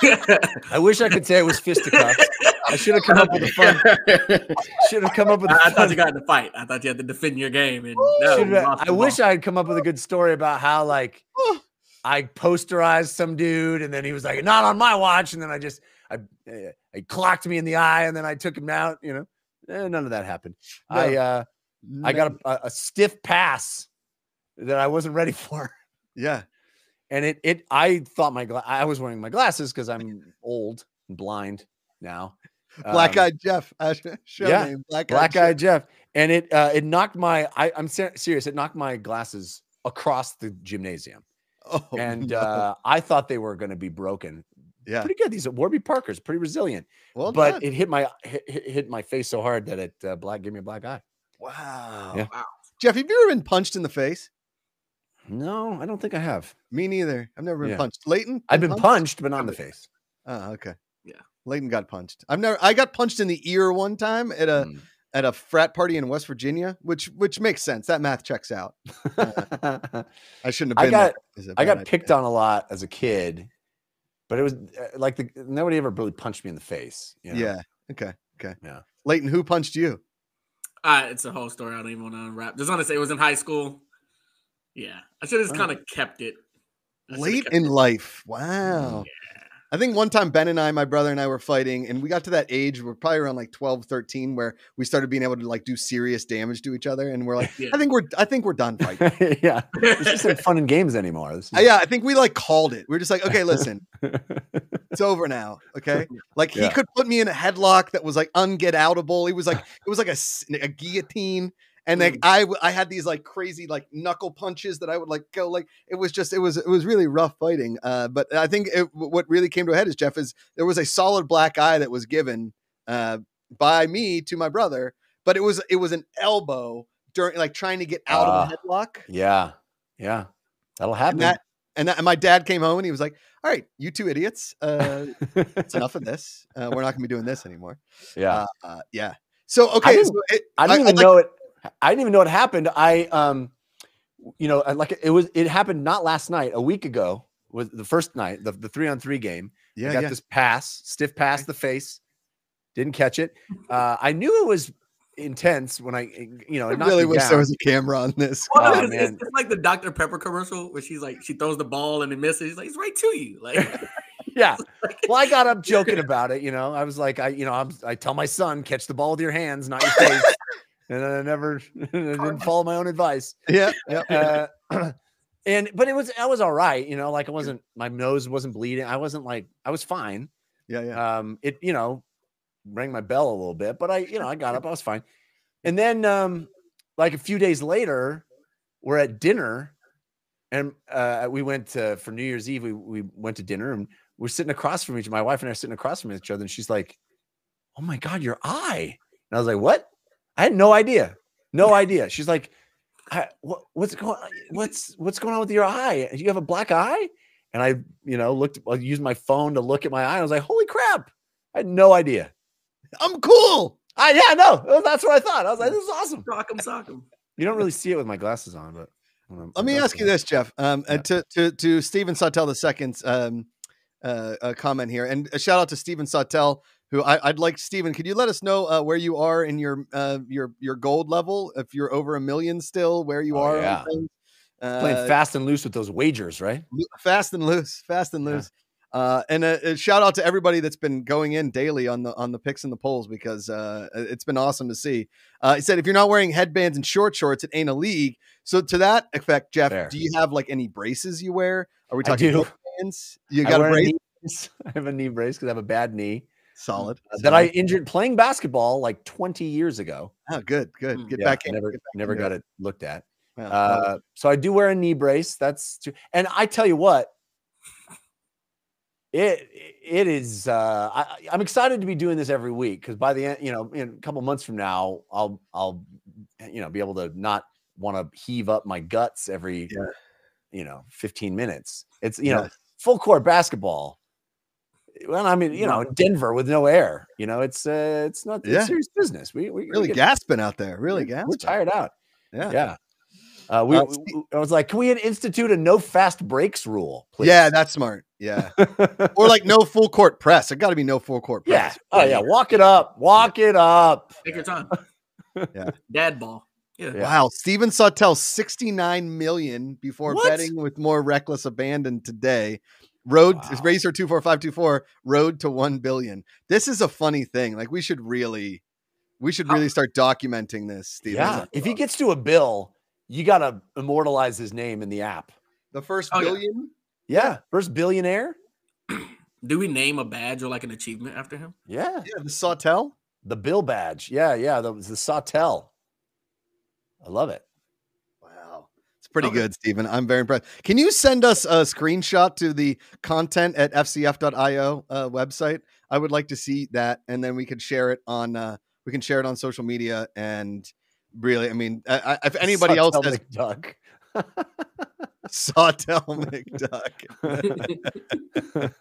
Speaker 2: I wish I could say it was fisticuffs. I should have come up with a fun. Should have come up with. a
Speaker 3: I, I thought
Speaker 2: fun-
Speaker 3: you got in the fight. I thought you had to defend your game. And no,
Speaker 2: should
Speaker 3: you
Speaker 2: have-
Speaker 3: lost
Speaker 2: I wish. I had come up with a good story about how like
Speaker 1: Oh.
Speaker 2: I posterized some dude, and then he was like, "Not on my watch," and then I just I uh, I clocked me in the eye, and then I took him out. You know, Eh, none of that happened. I
Speaker 1: No.
Speaker 2: uh I got a, a, stiff pass that I wasn't ready for.
Speaker 1: yeah.
Speaker 2: and it it I thought my gla- I was wearing my glasses because I'm old and blind now.
Speaker 1: Black
Speaker 2: Um,
Speaker 1: eyed Jeff. Uh, show
Speaker 2: yeah,
Speaker 1: name. Black
Speaker 2: black
Speaker 1: eyed.
Speaker 2: eyed Jeff, and it uh, it knocked my I, I'm ser- serious. It knocked my glasses across the gymnasium,
Speaker 1: Oh,
Speaker 2: and
Speaker 1: no.
Speaker 2: uh, I thought they were going to be broken.
Speaker 1: Yeah.
Speaker 2: Pretty good. These are Warby Parkers, pretty resilient,
Speaker 1: Well
Speaker 2: but
Speaker 1: done.
Speaker 2: it hit my hit, hit hit my face so hard that it uh, black gave me a black eye.
Speaker 1: wow.
Speaker 2: Yeah.
Speaker 3: Wow.
Speaker 1: Jeff, have you ever been punched in the face?
Speaker 2: No, I don't think I have.
Speaker 1: Me neither. I've never been
Speaker 2: Yeah.
Speaker 1: punched. Leighton?
Speaker 2: I've been punched, but not in the face.
Speaker 1: Oh, okay.
Speaker 3: Yeah.
Speaker 1: Leighton got punched. I've never I got punched in the ear one time at a
Speaker 2: Mm.
Speaker 1: at a frat party in West Virginia, which which makes sense. That math checks out. I shouldn't have
Speaker 2: I got-
Speaker 1: there. Is a
Speaker 2: I got
Speaker 1: idea.
Speaker 2: picked on a lot as a kid, but it was uh, like the nobody ever really punched me in the face. you know?
Speaker 1: Yeah. Okay. Okay.
Speaker 2: Yeah.
Speaker 1: Leighton, who punched you?
Speaker 3: Uh, it's a whole story. I don't even want to unwrap. Just want to say it was in high school. Yeah, I should have just
Speaker 2: Oh.
Speaker 3: kind of kept it.
Speaker 1: Late
Speaker 3: kept
Speaker 1: in
Speaker 3: it.
Speaker 1: life. Wow. I think one time Ben and I, my brother and I were fighting, and we got to that age, we're probably around like 12, 13, where we started being able to like do serious damage to each other. And we're like,
Speaker 3: Yeah.
Speaker 1: I think we're I think we're done fighting.
Speaker 2: yeah, it's just like fun and games anymore. This
Speaker 1: Uh, yeah, I think we like called it. We're just like, okay, listen, it's over now. Okay. Like he
Speaker 2: Yeah.
Speaker 1: could put me in a headlock that was like unget outable. He was like, it was like a guillotine. And like I, w- I had these like crazy like knuckle punches that I would like go like it was just it was it was really rough fighting. Uh, but I think it, what really came to a head is Jeff is there was a solid black eye that was given uh, by me to my brother, but it was it was an elbow during like trying to get out of the headlock.
Speaker 2: yeah, yeah, that'll
Speaker 1: And
Speaker 2: happen.
Speaker 1: that, and that, and my dad came home and he was like, "All right, you two idiots, uh, it's enough of this. Uh, we're not going to be doing this anymore."
Speaker 2: yeah,
Speaker 1: Uh, uh, yeah. So okay,
Speaker 2: didn't-
Speaker 1: so it,
Speaker 2: I didn't even
Speaker 1: like-
Speaker 2: know it. I didn't even know it happened. I um, you know, like it was. It happened not last night. A week ago was the first night, the, the three on three game.
Speaker 1: Yeah,
Speaker 2: I got
Speaker 1: yeah.
Speaker 2: this pass, stiff pass to the face. Didn't catch it. Uh, I knew it was intense when I, you know,
Speaker 1: I
Speaker 2: it
Speaker 1: really wish
Speaker 2: down.
Speaker 1: there was a camera on this.
Speaker 3: Well,
Speaker 2: Oh,
Speaker 3: it's, it's,
Speaker 2: man.
Speaker 3: it's like the Dr. Pepper commercial where she's like, she throws the ball and it misses. She's like, it's right to you. Like,
Speaker 2: yeah. Well, I got up joking about it. You know, I was like, I, you know, I'm, I tell my son, catch the ball with your hands, not your face. And then I never I didn't follow my own advice.
Speaker 1: Yeah, yeah.
Speaker 2: Uh, and but it was I was all right. You know, like I wasn't my nose wasn't bleeding. I wasn't like I was fine.
Speaker 1: Yeah, yeah.
Speaker 2: Um, it you know rang my bell a little bit, but I you know I got up. I was fine. And then um, like a few days later, we're at dinner, and uh, we went to, for New Year's Eve. We we went to dinner, and we're sitting across from each. My wife and I are sitting across from each other, and she's like, "Oh my god, your eye!" And I was like, "What?" I had no idea, no idea. She's like, I, what, "What's going? What's what's going on with your eye? You have a black eye?" And I, you know, looked. I used my phone to look at my eye. I was like, "Holy crap!" I had no idea.
Speaker 1: I'm cool.
Speaker 2: I yeah, no, that's what I thought. I was like, "This is awesome."
Speaker 3: sock 'em, sock 'em.
Speaker 2: You don't really see it with my glasses on, but um,
Speaker 1: Let me ask you this, Jeff. Um, and to to to Stephen Sawtell the second's um, uh, uh, comment here, and a shout out to Stephen Sawtell, who I, I'd like. Stephen, could you let us know uh, where you are in your uh, your your gold level? If you're over a million still, where you
Speaker 2: Oh,
Speaker 1: are?
Speaker 2: yeah.
Speaker 1: Uh,
Speaker 2: playing fast and loose with those wagers, right?
Speaker 1: fast and loose, fast and
Speaker 2: Yeah.
Speaker 1: loose. Uh, and a, a shout out to everybody that's been going in daily on the on the picks and the polls because uh, it's been awesome to see. Uh, he said, if you're not wearing headbands and short shorts, it ain't a league. So to that effect, Jeff,
Speaker 2: Fair.
Speaker 1: do you have like any braces you wear? Are we
Speaker 2: I
Speaker 1: talking
Speaker 2: do.
Speaker 1: headbands? You got a
Speaker 2: wear a knee brace. I have a knee brace because I have a bad knee
Speaker 1: Solid.
Speaker 2: uh, that I injured playing basketball like 20 years ago.
Speaker 1: Oh, good, good.
Speaker 3: Mm.
Speaker 1: Get
Speaker 2: Yeah,
Speaker 1: back in.
Speaker 2: never
Speaker 1: back
Speaker 2: never
Speaker 1: into
Speaker 2: got
Speaker 1: it.
Speaker 2: looked at.
Speaker 1: Well,
Speaker 2: Uh, so I do wear a knee brace. That's true. And I tell you what, it it is. Uh, I, I'm excited to be doing this every week because by the end, you know, in a couple months from now, I'll I'll you know be able to not want to heave up my guts every
Speaker 1: Yeah.
Speaker 2: you know 15 minutes. It's you know full court basketball. Well, I mean, you know, Denver with no air, you know, it's uh, it's not it's
Speaker 1: Yeah.
Speaker 2: serious business. We we we
Speaker 1: really
Speaker 2: get-
Speaker 1: gasping out there. Really
Speaker 2: we're-
Speaker 1: gasping.
Speaker 2: We're tired out.
Speaker 1: Yeah.
Speaker 2: Yeah. Uh, we,
Speaker 1: Uh,
Speaker 2: we- we- I was like, can we institute a no fast breaks rule? Please?
Speaker 1: Yeah, that's smart. Yeah. or like no full court press. It got to be no full court press.
Speaker 2: yeah.
Speaker 1: press.
Speaker 2: Oh yeah. Walk it up. Walk it up.
Speaker 3: Take your time.
Speaker 1: Yeah.
Speaker 3: Dad ball. Yeah.
Speaker 2: Yeah.
Speaker 1: Wow, Steven Sawtell, 69 million before
Speaker 2: What?
Speaker 1: betting with more reckless abandon today. Road
Speaker 2: Wow.
Speaker 1: Racer 24524, road to 1 billion. This is a funny thing. Like we should really we should really start documenting this, Steven.
Speaker 2: Yeah. If he gets to a bill, you got to immortalize his name in the app.
Speaker 1: the first
Speaker 3: Oh, yeah.
Speaker 1: billion,
Speaker 2: Yeah. First billionaire.
Speaker 3: Do we name a badge or like an achievement after him?
Speaker 2: Yeah.
Speaker 1: yeah, the Sawtell.
Speaker 2: The bill badge. Yeah. Yeah. The, the Sawtell. I love it.
Speaker 1: It's pretty
Speaker 3: Okay.
Speaker 1: good, Stephen. I'm very impressed. Can you send us a screenshot to the content at fcf.io uh, website? I would like to see that, and then we could share it on uh, we can share it on social media. And really, I mean, I, I, if anybody else
Speaker 2: Sawtell
Speaker 1: has
Speaker 2: McDuck.
Speaker 1: Sawtell McDuck,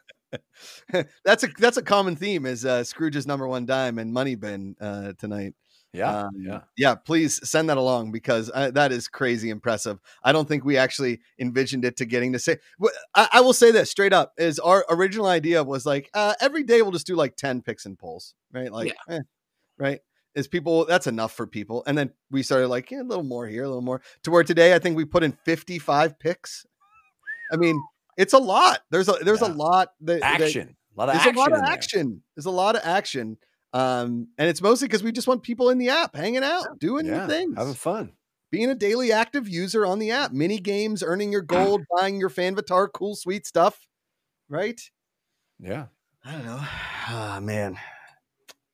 Speaker 1: that's a that's a common theme is uh, Scrooge's number one dime and Money Bin uh, tonight.
Speaker 2: Yeah.
Speaker 1: Um,
Speaker 2: yeah.
Speaker 1: yeah, please send that along because uh, that is crazy impressive. I don't think we actually envisioned it to getting to say. I, I will say this straight up: is our original idea was like uh, every day we'll just do like ten picks and pulls, right? Like, eh, right? Is people that's enough for people, and then we started like yeah, a little more here, a little more. To where today, I think we put in fifty-five picks. I mean, it's a lot. There's a there's
Speaker 2: Yeah.
Speaker 1: a lot that, that-
Speaker 2: Action. a lot of
Speaker 1: there's
Speaker 2: action.
Speaker 1: a lot of
Speaker 2: there.
Speaker 1: action. There's a lot of action. Um, and it's mostly because we just want people in the app hanging out, doing
Speaker 2: Yeah,
Speaker 1: your things,
Speaker 2: having fun.
Speaker 1: being a daily active user on the app, mini games, earning your gold, buying your fan Fanvatar, cool, sweet stuff. Right?
Speaker 2: Yeah.
Speaker 1: I don't know. Ah, man.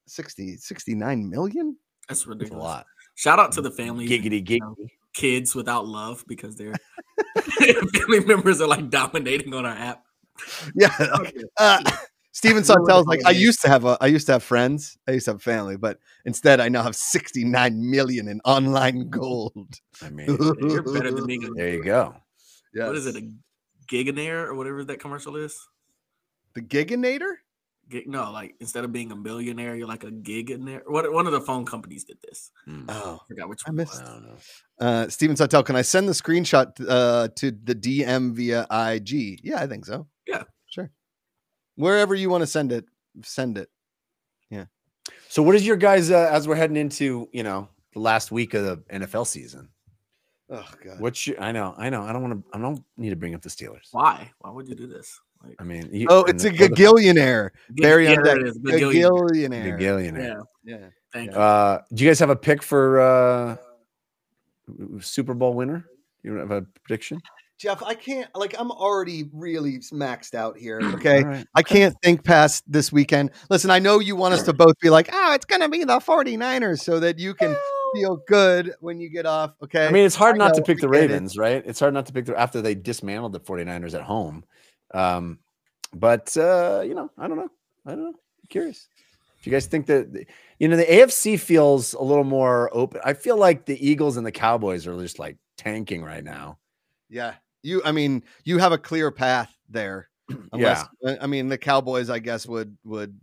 Speaker 1: 60, 69 million?
Speaker 3: That's
Speaker 2: It's a lot.
Speaker 3: Shout out to the families,
Speaker 2: Giggity
Speaker 3: you know,
Speaker 2: giggity.
Speaker 3: kids without love because their family members are like dominating on our app.
Speaker 1: Yeah. okay. Uh, Steven Sawtell's like, I used to have a, I used to have friends. I used to have family, but instead I now have 69 million in online gold.
Speaker 2: I mean,
Speaker 3: You're better than me.
Speaker 2: there you go.
Speaker 3: What is it? A giganaire or whatever that commercial is?
Speaker 1: The Giganator?
Speaker 3: Gig, no, like instead of being a millionaire, you're like a giganaire. What one of the phone companies did this?
Speaker 2: Mm,
Speaker 1: Oh,
Speaker 3: I forgot which
Speaker 1: I
Speaker 3: one.
Speaker 1: missed
Speaker 3: was.
Speaker 2: I don't know.
Speaker 1: Uh, Steven Santel, can I send the screenshot uh, to the DM via IG? Yeah, I think so.
Speaker 3: Yeah.
Speaker 1: Sure. Wherever you want to send it, send it. Yeah.
Speaker 2: So, what is your guys uh, as we're heading into you know the last week of the NFL season?
Speaker 1: Oh God.
Speaker 2: What's your? I know, I know. I don't want to. I don't need to bring up the Steelers.
Speaker 3: Why? Why would you do this? Like,
Speaker 2: I mean, you,
Speaker 1: Oh, it's a
Speaker 2: the other-
Speaker 1: gagillionaire. Barry
Speaker 3: yeah,
Speaker 1: on
Speaker 3: it is.
Speaker 1: Gagillionaire.
Speaker 2: Gagillionaire.
Speaker 3: Yeah,
Speaker 1: Yeah.
Speaker 3: thank
Speaker 1: Yeah.
Speaker 3: you.
Speaker 2: Uh, do you guys have a pick for uh Super Bowl winner? You have a prediction?
Speaker 1: Jeff, I can't like I'm already really maxed out here. Okay.
Speaker 2: Right.
Speaker 1: I can't think past this weekend. Listen, I know you want us to both be like, oh, it's gonna be the 49ers so that you can feel good when you get off. Okay.
Speaker 2: I mean, it's hard
Speaker 1: I
Speaker 2: not to pick the
Speaker 1: get it.
Speaker 2: Ravens, right? It's hard not to pick the after they dismantled the 49ers at home. Um, but uh, you know, I don't know. I don't know. I'm curious. Do you guys think that you know the AFC feels a little more open? I feel like the Eagles and the Cowboys are just like tanking right now.
Speaker 1: Yeah. You I mean, you have a clear path there. Unless uh, I mean the Cowboys, I guess, would would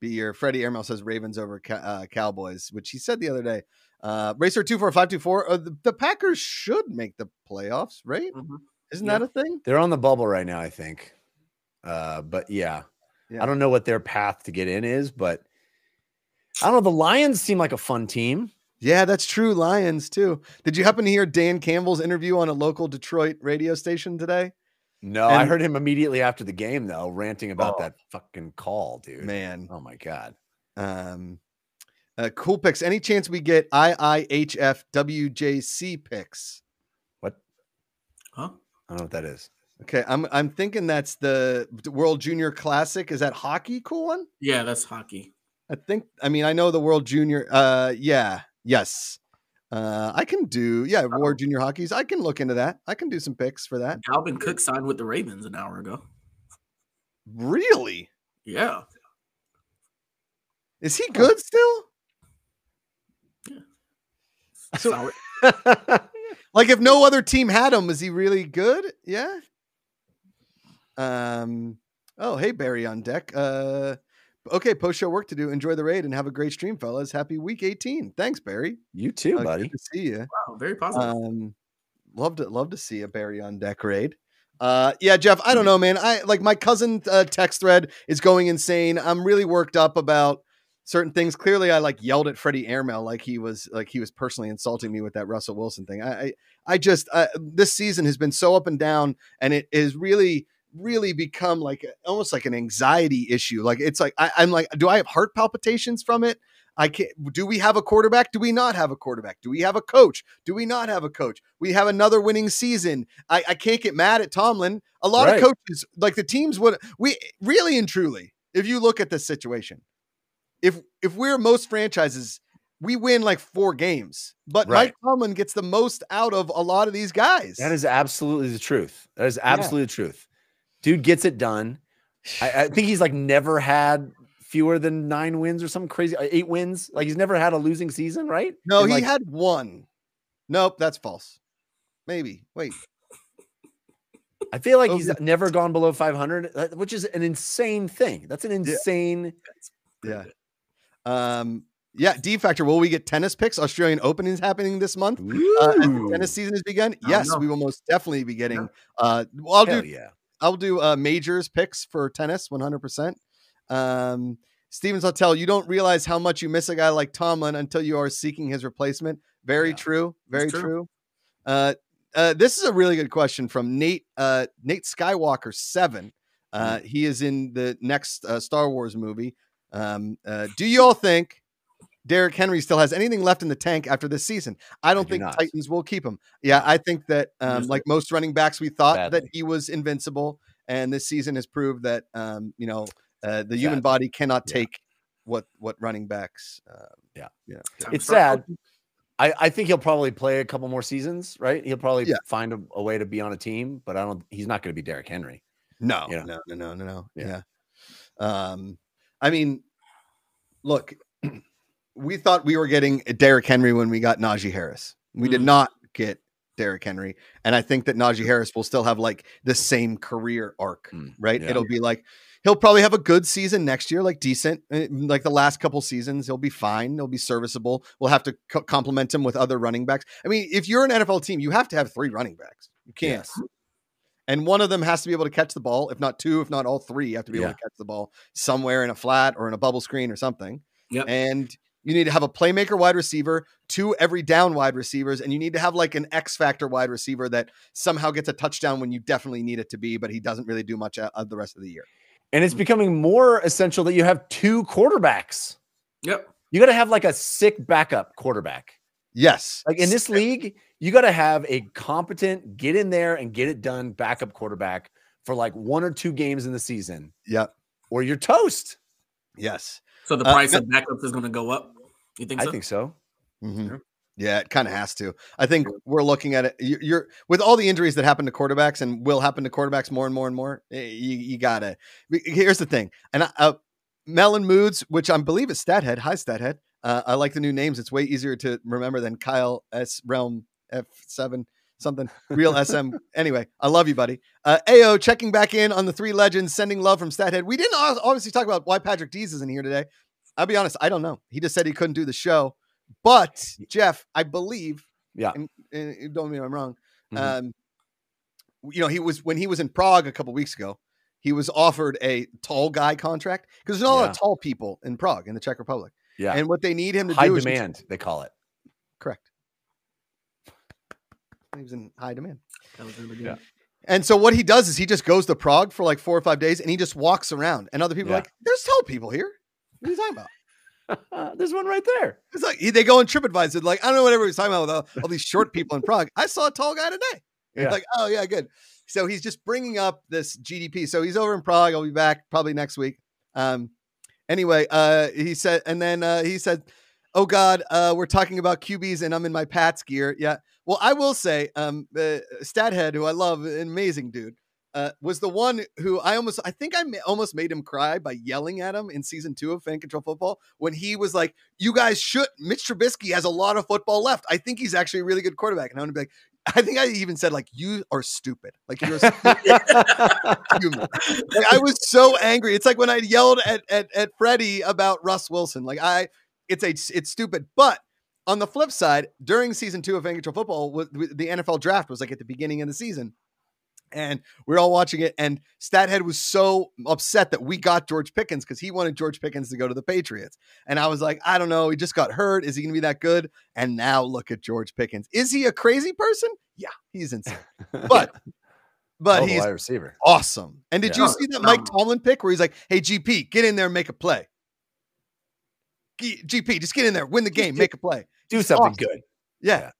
Speaker 1: be your Freddie Airmail says Ravens over uh, Cowboys, which he said the other day. Uh Racer two four five two four. Uh, the, the Packers should make the playoffs, right?
Speaker 3: Mhm.
Speaker 1: Isn't
Speaker 3: Yeah.
Speaker 1: that a thing?
Speaker 2: They're on the bubble right now, I think. Uh, but yeah,
Speaker 1: Yeah.
Speaker 2: I don't know what their path to get in is, but I don't know. The Lions seem like a fun team.
Speaker 1: Yeah, that's true. Lions too. Did you happen to hear Dan Campbell's interview on a local Detroit radio station today?
Speaker 2: No, I heard him immediately after the game though, ranting about
Speaker 1: Oh.
Speaker 2: that fucking call, dude.
Speaker 1: Man,
Speaker 2: Oh my god.
Speaker 1: um, uh, cool picks. Any chance we get IIHF WJC picks?
Speaker 2: What?
Speaker 3: Huh?
Speaker 2: I don't know what that is.
Speaker 1: Okay, I'm I'm thinking that's the World Junior Classic. Is that hockey? Cool one.
Speaker 3: Yeah, that's hockey.
Speaker 1: I think. I mean, I know the World Junior. Uh, yeah, yes. Uh, I can do. Yeah, World Junior Hockey's. I can look into that. I can do some picks for that.
Speaker 3: Dalvin Cook signed with the Ravens an hour ago.
Speaker 1: Really?
Speaker 3: Yeah.
Speaker 1: Is he good still? So- Like if no other team had him, is he really good? Yeah. Um. Oh, hey Barry on deck. Uh. Okay, post show work to do. Enjoy the raid and have a great stream, fellas. Happy week 18. Thanks, Barry.
Speaker 2: you too,
Speaker 1: Uh,
Speaker 2: buddy.
Speaker 1: Good to see you.
Speaker 3: Wow, very positive.
Speaker 1: Um, love to love to see a Barry on deck raid. Uh, yeah, Jeff. I don't know, man. I like my cousin uh, text thread is going insane. I'm really worked up about certain things. Clearly, I like yelled at Freddie Airmail like he was like he was personally insulting me with that Russell Wilson thing. I I, I just uh, this season has been so up and down, and it is really really become like a- almost like an anxiety issue. Like it's like I, I'm like, do I have heart palpitations from it? I can't. Do we have a quarterback? Do we not have a quarterback? Do we have a coach? Do we not have a coach? We have another winning season. I, I can't get mad at Tomlin. A lot
Speaker 2: Right.
Speaker 1: of coaches, like the teams, would we really and truly, if you look at this situation, if if we're most franchises, we win like four games, but
Speaker 2: Right.
Speaker 1: Mike Tomlin gets the most out of a lot of these guys.
Speaker 2: That is absolutely the truth. That is absolutely the truth. Dude gets it done. I, I think he's like never had fewer than nine wins or something crazy. uh, Eight wins. Like he's never had a losing season, right?
Speaker 1: no,
Speaker 2: And,
Speaker 1: he
Speaker 2: like,
Speaker 1: had one. Nope, that's false. Maybe. Wait.
Speaker 2: I feel like
Speaker 1: Oh,
Speaker 2: he's
Speaker 1: yeah.
Speaker 2: never gone below 500, uh, which is an insane thing. That's an insane.
Speaker 1: Yeah. Um. Yeah. D factor. Will we get tennis picks? Australian Open is happening this month. Uh, as tennis season has begun. Yes, we will most definitely be getting. Uh, well, I'll
Speaker 2: Hell
Speaker 1: do.
Speaker 2: yeah.
Speaker 1: I'll do uh, majors picks for tennis. One hundred percent. Um, Stevens, I'll tell you don't realize how much you miss a guy like Tomlin until you are seeking his replacement. Very
Speaker 2: Yeah.
Speaker 1: true. Very
Speaker 3: true.
Speaker 1: true. Uh, uh, this is a really good question from Nate uh, Nate Skywalker seven. Uh,
Speaker 2: Mm.
Speaker 1: he is in the next uh, Star Wars movie. Um, uh, do you all think Derrick Henry still has anything left in the tank after this season? I don't
Speaker 2: do
Speaker 1: think
Speaker 2: not.
Speaker 1: Titans will keep him. Yeah, I think that um, like most running backs, we thought that he was invincible, and this season has proved that um, you know uh, the human
Speaker 2: Sadly.
Speaker 1: body cannot
Speaker 2: Yeah.
Speaker 1: take what what running backs. Uh,
Speaker 2: Yeah.
Speaker 1: yeah.
Speaker 3: Time
Speaker 2: It's
Speaker 3: to start
Speaker 2: sad. I, I think he'll probably play a couple more seasons, right? He'll probably
Speaker 1: Yeah.
Speaker 2: find a, a way to be on a team, but I don't. He's not going to be Derrick Henry.
Speaker 1: No,
Speaker 2: Yeah.
Speaker 1: no, no, no, no, no.
Speaker 2: Yeah.
Speaker 1: Yeah. Um, I mean, look, we thought we were getting Derrick Henry when we got Najee Harris. We did
Speaker 3: Mm.
Speaker 1: not get Derrick Henry, and I think that Najee Harris will still have like the same career arc,
Speaker 2: Mm,
Speaker 1: right?
Speaker 2: yeah.
Speaker 1: It'll be like he'll probably have a good season next year, like decent, eh, like the last couple seasons. He'll be fine. He'll be serviceable. We'll have to co- complement him with other running backs. I mean, if you're an NFL team, you have to have three running backs. You can't.
Speaker 2: Yes.
Speaker 1: And one of them has to be able to catch the ball. If not two, if not all three, you have to be able to catch the ball somewhere in a flat or in a bubble screen or something.
Speaker 3: Yep.
Speaker 1: And you need to have a playmaker wide receiver, two every down wide receivers, and you need to have like an X factor wide receiver that somehow gets a touchdown when you definitely need it to be, but he doesn't really do much uh, of the rest of the year.
Speaker 2: And it's becoming more essential that you have two quarterbacks.
Speaker 3: Yep.
Speaker 2: You got to have like a sick backup quarterback.
Speaker 1: Yes.
Speaker 2: Like in this league, you got to have a competent, get in there and get it done backup quarterback for like one or two games in the season,
Speaker 1: Yep.
Speaker 2: or you're toast.
Speaker 1: Yes.
Speaker 3: So the
Speaker 1: Uh,
Speaker 3: price
Speaker 1: no-
Speaker 3: of backups is going to go up. You think
Speaker 2: I
Speaker 3: so?
Speaker 2: think so.
Speaker 1: Mhm.
Speaker 3: Sure.
Speaker 1: Yeah, it kind of has to. I think we're looking at it. you- You're with all the injuries that happen to quarterbacks and will happen to quarterbacks more and more and more. eh, You, you gotta. Here's the thing, and I, uh, Melon Moods, which I believe is Stathead. Hi, Stathead. Uh, I like the new names. It's way easier to remember than Kyle S Realm F seven something real SM. Anyway, I love you, buddy. Uh, Ao checking back in on the three legends, sending love from Stathead. We didn't obviously talk about why Patrick Dees isn't here today. I'll be honest, I don't know. He just said he couldn't do the show. But Jeff, I believe,
Speaker 2: Yeah.
Speaker 1: and, and don't mean I'm wrong.
Speaker 2: Mhm.
Speaker 1: Um, you know, he was when he was in Prague a couple weeks ago. He was offered a tall guy contract because there's not a lot of tall people in Prague in the Czech Republic,
Speaker 2: Yeah.
Speaker 1: and what they need him to
Speaker 2: High
Speaker 1: do is
Speaker 2: demand, they call it.
Speaker 1: correct. He was in high demand.
Speaker 3: That was really good.
Speaker 2: Yeah.
Speaker 1: And so what he does is he just goes to Prague for like four or five days and he just walks around. And other people are
Speaker 2: Yeah.
Speaker 1: like, there's tall people here. What are you talking about?
Speaker 2: There's one right there.
Speaker 1: It's like they go on TripAdvisor, like, I don't know what everybody's talking about with all, all these short people in Prague. I saw a tall guy today.
Speaker 2: Yeah.
Speaker 1: Like, oh yeah, good. So he's just bringing up this GDP. So he's over in Prague. I'll be back probably next week. Um, anyway, uh, he said, and then uh, he said, "Oh God, uh, we're talking about QBs, and I'm in my Pats gear." Yeah. Well, I will say, um, uh, Stathead, who I love, an amazing dude, uh, was the one who I almost, I think I ma- almost made him cry by yelling at him in season two of Fan Control Football when he was like, "You guys should." Mitch Trubisky has a lot of football left. I think he's actually a really good quarterback, and I'm gonna be like. I think I even said like you are stupid. Like you're stupid human. Like, I was so angry. It's like when I yelled at at at Freddie about Russ Wilson. Like I, it's a it's stupid. But on the flip side, during season two of Fan Control Football, with, with the NFL draft was like at the beginning of the season, and we are all watching it. And Stathead was so upset that we got George Pickens because he wanted George Pickens to go to the Patriots. And I was like, I don't know. He just got hurt. Is he going to be that good? And now look at George Pickens. Is he a crazy person? Yeah, he's insane. But but
Speaker 2: Oh,
Speaker 1: he's
Speaker 2: wide receiver.
Speaker 1: awesome. And did
Speaker 2: Yeah.
Speaker 1: you see that Mike Tomlin pick where he's like, "Hey GP, get in there, and make a play." G- GP, just get in there, win the game, make a play.
Speaker 2: Do something
Speaker 1: awesome.
Speaker 2: good.
Speaker 1: Yeah.
Speaker 2: Yeah.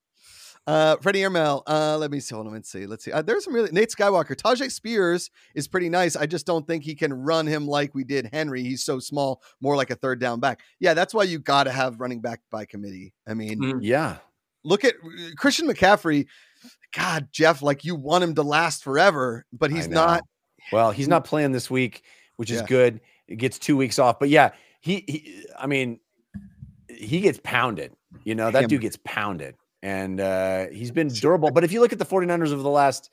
Speaker 1: Uh, Freddie Airmail. Uh, let me see. Hold on. Let's see. Let's see. Uh, there's some really Nate Skywalker. Tyjae Spears is pretty nice. I just don't think he can run him like we did Henry. He's so small, more like a third down back. Yeah, that's why you got to have running back by committee. I mean,
Speaker 3: Mhm.
Speaker 2: Yeah.
Speaker 1: look at Christian McCaffrey. God, Jeff, like you want him to last forever, but he's not.
Speaker 2: Well, he's not playing this week, which is
Speaker 1: Yeah.
Speaker 2: good. It gets two weeks off. But yeah, he, he I mean, he gets pounded. You know, that
Speaker 1: Hammered.
Speaker 2: dude gets pounded. And uh, he's been durable. But if you look at the 49ers over the last,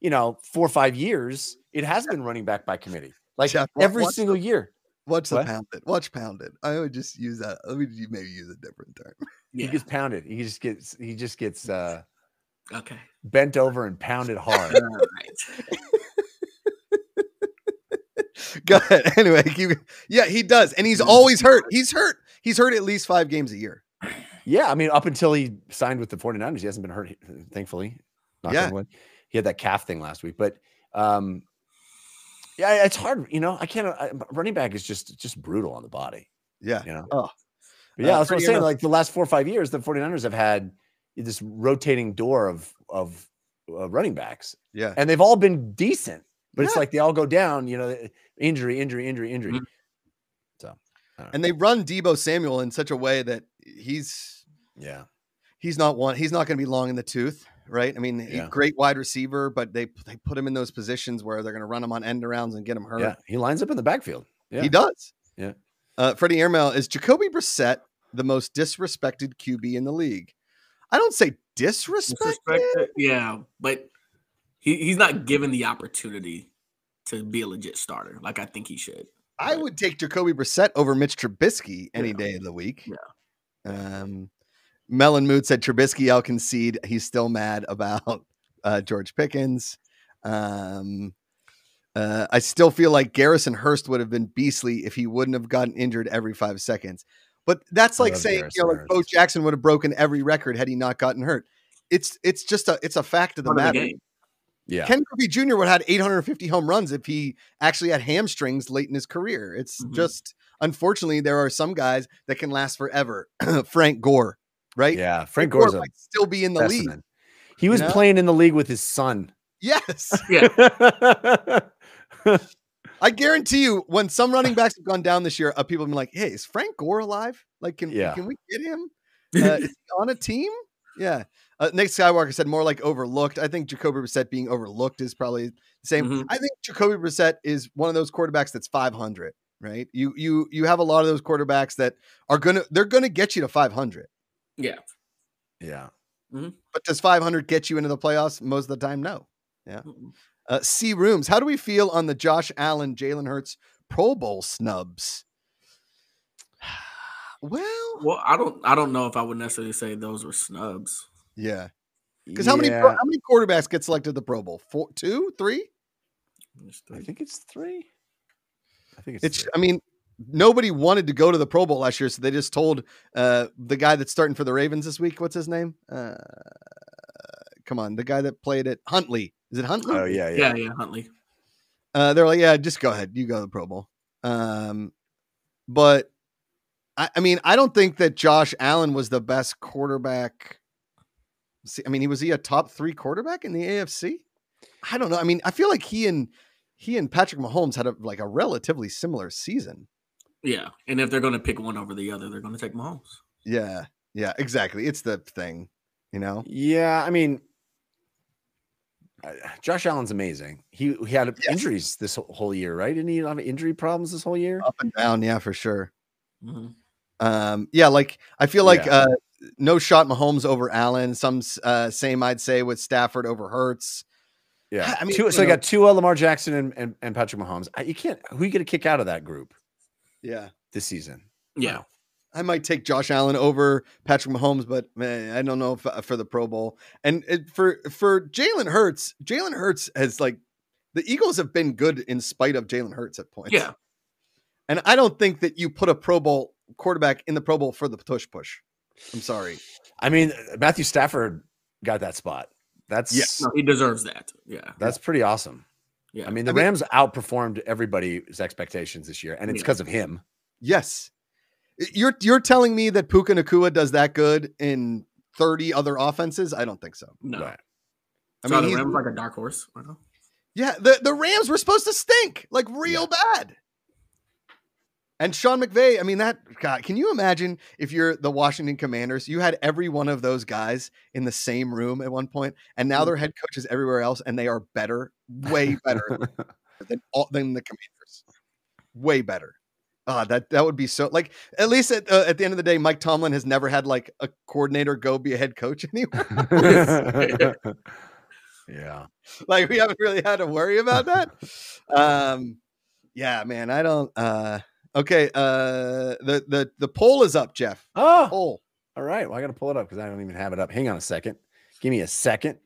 Speaker 2: you know, four or five years, it has been running back by committee. Like
Speaker 1: Jeff,
Speaker 2: every
Speaker 1: what's
Speaker 2: single year.
Speaker 1: Watch the
Speaker 2: What?
Speaker 1: pounded. Watch pounded. I would just use that. Let me maybe use a different term.
Speaker 3: Yeah.
Speaker 2: He gets pounded. He just gets he just gets uh
Speaker 3: okay.
Speaker 2: bent over and pounded hard.
Speaker 3: All right.
Speaker 1: Go ahead. Anyway, you, yeah, he does, and he's always hurt. He's hurt. He's hurt at least five games a year.
Speaker 2: yeah, I mean, up until he signed with the 49ers, he hasn't been hurt, thankfully. knock
Speaker 1: Yeah.
Speaker 2: on wood. He had that calf thing last week, but um, yeah, it's hard. You know, I can't. I, running back is just just brutal on the body.
Speaker 1: Yeah.
Speaker 2: You know.
Speaker 1: Oh.
Speaker 2: But yeah,
Speaker 1: Uh,
Speaker 2: that's what I'm
Speaker 1: Freddie,
Speaker 2: saying.
Speaker 1: uh,
Speaker 2: Like the last four or five years, the 49ers have had this rotating door of of uh, running backs,
Speaker 1: Yeah.
Speaker 2: and they've all been decent. But it's like they all go down. You know, injury, injury, injury, injury.
Speaker 3: Mhm.
Speaker 2: So, I don't know.
Speaker 1: And they run Deebo Samuel in such a way that he's
Speaker 2: yeah,
Speaker 1: he's not one he's not going to be long in the tooth, right? I mean,
Speaker 2: Yeah.
Speaker 1: great wide receiver, but they they put him in those positions where they're going to run him on end arounds and get him hurt.
Speaker 2: yeah, he lines up in the backfield. Yeah,
Speaker 1: He does.
Speaker 2: Yeah.
Speaker 1: Uh, Freddie Airmail is Jacoby Brissett the most disrespected QB in the league? I don't say disrespected.
Speaker 3: Disrespect- Yeah, but he, he's not given the opportunity to be a legit starter like I think he should.
Speaker 1: I would take Jacoby Brissett over Mitch Trubisky any
Speaker 3: Yeah.
Speaker 1: day of the week.
Speaker 3: Yeah.
Speaker 1: Um, Melon Mood said Trubisky, I'll concede. He's still mad about uh, George Pickens. Um, uh, I still feel like Garrison Hearst would have been beastly if he wouldn't have gotten injured every five seconds. But that's like saying, you know, like Bo Jackson would have broken every record had he not gotten hurt. It's it's just a it's a fact of the
Speaker 3: Part of
Speaker 1: matter.
Speaker 3: the game.
Speaker 2: Yeah.
Speaker 1: Ken Griffey Jr. would have had 850 home runs if he actually had hamstrings late in his career. It's
Speaker 3: Mhm.
Speaker 1: just unfortunately there are some guys that can last forever. Frank Gore, right?
Speaker 2: yeah, Frank Gore's a
Speaker 1: might still be in the league.
Speaker 2: He was
Speaker 1: know?
Speaker 2: playing in the league with his son.
Speaker 1: Yes,
Speaker 3: Yeah,
Speaker 1: I guarantee you, when some running backs have gone down this year, uh, people have been like, "Hey, is Frank Gore alive? Like, can
Speaker 2: Yeah.
Speaker 1: can we get him? Uh, is he on a team?" Yeah. Uh, Nick Skywalker said more like overlooked. I think Jacoby Brissett being overlooked is probably the same.
Speaker 3: Mhm.
Speaker 1: I think Jacoby Brissett is one of those quarterbacks that's 500. Right? You you you have a lot of those quarterbacks that are gonna they're gonna get you to 500.
Speaker 3: yeah.
Speaker 2: yeah.
Speaker 1: But does 500 get you into the playoffs? Most of the time, no.
Speaker 3: Mm-mm.
Speaker 1: Uh, C rooms. How do we feel on the Josh Allen, Jalen Hurts Pro Bowl snubs? well,
Speaker 3: Well, I don't I don't know if I would necessarily say those were snubs.
Speaker 1: Yeah. Because how many how many quarterbacks get selected to the Pro Bowl? Four, two, three?
Speaker 2: I think it's three. I think it's.
Speaker 1: It's.
Speaker 2: three.
Speaker 1: I mean, nobody wanted to go to the Pro Bowl last year, so they just told uh, the guy that's starting for the Ravens this week. What's his name? Uh, come on, the guy that played it, Huntley. Is it Huntley?
Speaker 2: Oh yeah,
Speaker 3: Yeah,
Speaker 2: yeah.
Speaker 3: yeah, Huntley.
Speaker 1: Uh, they're like, yeah, just go ahead. You go to the Pro Bowl. Um, but I, I mean, I don't think that Josh Allen was the best quarterback. See, I mean, he was he a top three quarterback in the AFC? I don't know. I mean, I feel like he and he and Patrick Mahomes had a, like a relatively similar season.
Speaker 3: Yeah, and if they're going to pick one over the other, they're going to take Mahomes.
Speaker 1: Yeah, yeah, exactly. It's the thing, you know.
Speaker 2: Yeah, I mean, uh, Josh Allen's amazing. He he had
Speaker 1: Yes.
Speaker 2: injuries this whole- whole year, right? Didn't he have injury problems this whole year?
Speaker 1: Up and down, yeah, for sure.
Speaker 3: Mhm.
Speaker 1: Um, yeah, like I feel like
Speaker 2: Yeah.
Speaker 1: uh no shot Mahomes over Allen. Some uh same I'd say with Stafford over Hurts.
Speaker 2: Yeah,
Speaker 1: I mean,
Speaker 2: Tua-
Speaker 1: you
Speaker 2: so you
Speaker 1: know-
Speaker 2: got Tua, Lamar Jackson, and, and and Patrick Mahomes. I- You can't. Who you going to kick out of that group
Speaker 1: Yeah.
Speaker 2: this season?
Speaker 3: Yeah,
Speaker 1: I might take Josh Allen over Patrick Mahomes, but man, I don't know if, uh, for the Pro Bowl. And it, for for Jalen Hurts, Jalen Hurts has like the Eagles have been good in spite of Jalen Hurts at points.
Speaker 3: yeah.
Speaker 1: and I don't think that you put a Pro Bowl quarterback in the Pro Bowl for the tush push. I'm sorry.
Speaker 2: I mean, Matthew Stafford got that spot. That's
Speaker 1: Yes.
Speaker 3: No, he deserves that. Yeah,
Speaker 2: that's pretty awesome.
Speaker 3: yeah.
Speaker 2: I mean, the
Speaker 1: I mean-
Speaker 2: Rams outperformed everybody's expectations this year, and it's
Speaker 3: Yeah.
Speaker 2: because of him.
Speaker 1: Yes, you're you're telling me that Puka Nacua does that good in 30 other offenses? I don't think so.
Speaker 3: no.
Speaker 2: Right.
Speaker 1: I
Speaker 3: so
Speaker 1: mean,
Speaker 3: the
Speaker 1: he's-
Speaker 3: Rams like a dark horse.
Speaker 1: Yeah, the, the Rams were supposed to stink like real bad. And Sean McVay, I mean, that God, can you imagine if you're the Washington Commanders? You had every one of those guys in the same room at one point, and now they're head coaches everywhere else, and they are better, way better than all than the Commanders. Way better. Ah, that that would be so like at least at, uh, at the end of the day, Mike Tomlin has never had like a coordinator go be a head coach anywhere.
Speaker 2: yeah.
Speaker 1: like we haven't really had to worry about that. Um, yeah, man, I don't. Uh, okay, uh, the the the poll is up, Jeff.
Speaker 2: Oh,
Speaker 1: Poll.
Speaker 2: all right. Well, I got to pull it up because I don't even have it up. Hang on a second. Give me a second.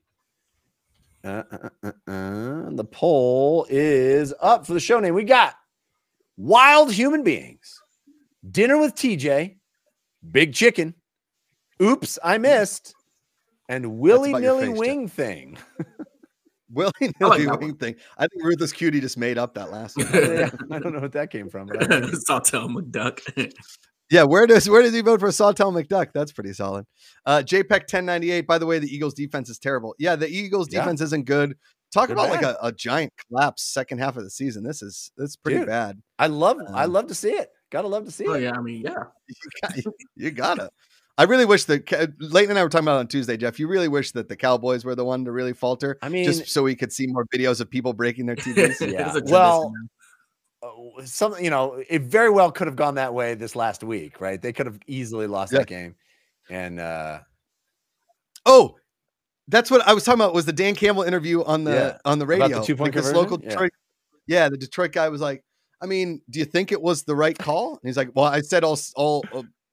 Speaker 2: Uh, uh, uh, uh, uh. The poll is up for the show name. We got Wild Human Beings, Dinner with TJ, Big Chicken, Oops, I Missed, and willy nilly
Speaker 1: Jeff.
Speaker 2: wing thing.
Speaker 1: Willy
Speaker 3: like
Speaker 1: nilly
Speaker 3: that
Speaker 1: wing thing. I think Ruthless Cutie just made up that last one.
Speaker 2: Yeah, I don't know what that came from. But I like.
Speaker 3: Sawtell McDuck.
Speaker 1: Yeah, where does where does he vote for Sawtell McDuck? That's pretty solid. Uh JPEG 1098. By the way, the Eagles defense is terrible. Yeah, the Eagles
Speaker 2: Yeah.
Speaker 1: defense isn't good. Talk
Speaker 2: They're
Speaker 1: about like a, a giant collapse second half of the season. This is this pretty
Speaker 2: Dude.
Speaker 1: bad.
Speaker 2: I love I
Speaker 1: Um,
Speaker 2: love to see it. Gotta love to see
Speaker 3: oh
Speaker 2: it.
Speaker 3: yeah, I mean yeah.
Speaker 1: You, got, you gotta. I really wish that Ca- Leighton and I were talking about it on Tuesday, Jeff. You really wish that the Cowboys were the one to really falter,
Speaker 2: I mean,
Speaker 1: just so we could see more videos of people breaking their TVs.
Speaker 2: Yeah.
Speaker 3: was a tradition
Speaker 2: Well,
Speaker 3: now.
Speaker 2: uh, some you know it very well could have gone that way this last week, right? They could have easily lost
Speaker 1: Yeah.
Speaker 2: that game, and uh
Speaker 1: Oh, that's what I was talking about. Was the Dan Campbell interview on the
Speaker 2: Yeah.
Speaker 1: on the
Speaker 2: About the
Speaker 1: radio?
Speaker 2: two-point
Speaker 1: Like,
Speaker 2: conversion?
Speaker 1: local
Speaker 2: Yeah.
Speaker 1: Detroit, yeah. the Detroit guy was like, "I mean, do you think it was the right call?" And he's like, "Well, I said all s- all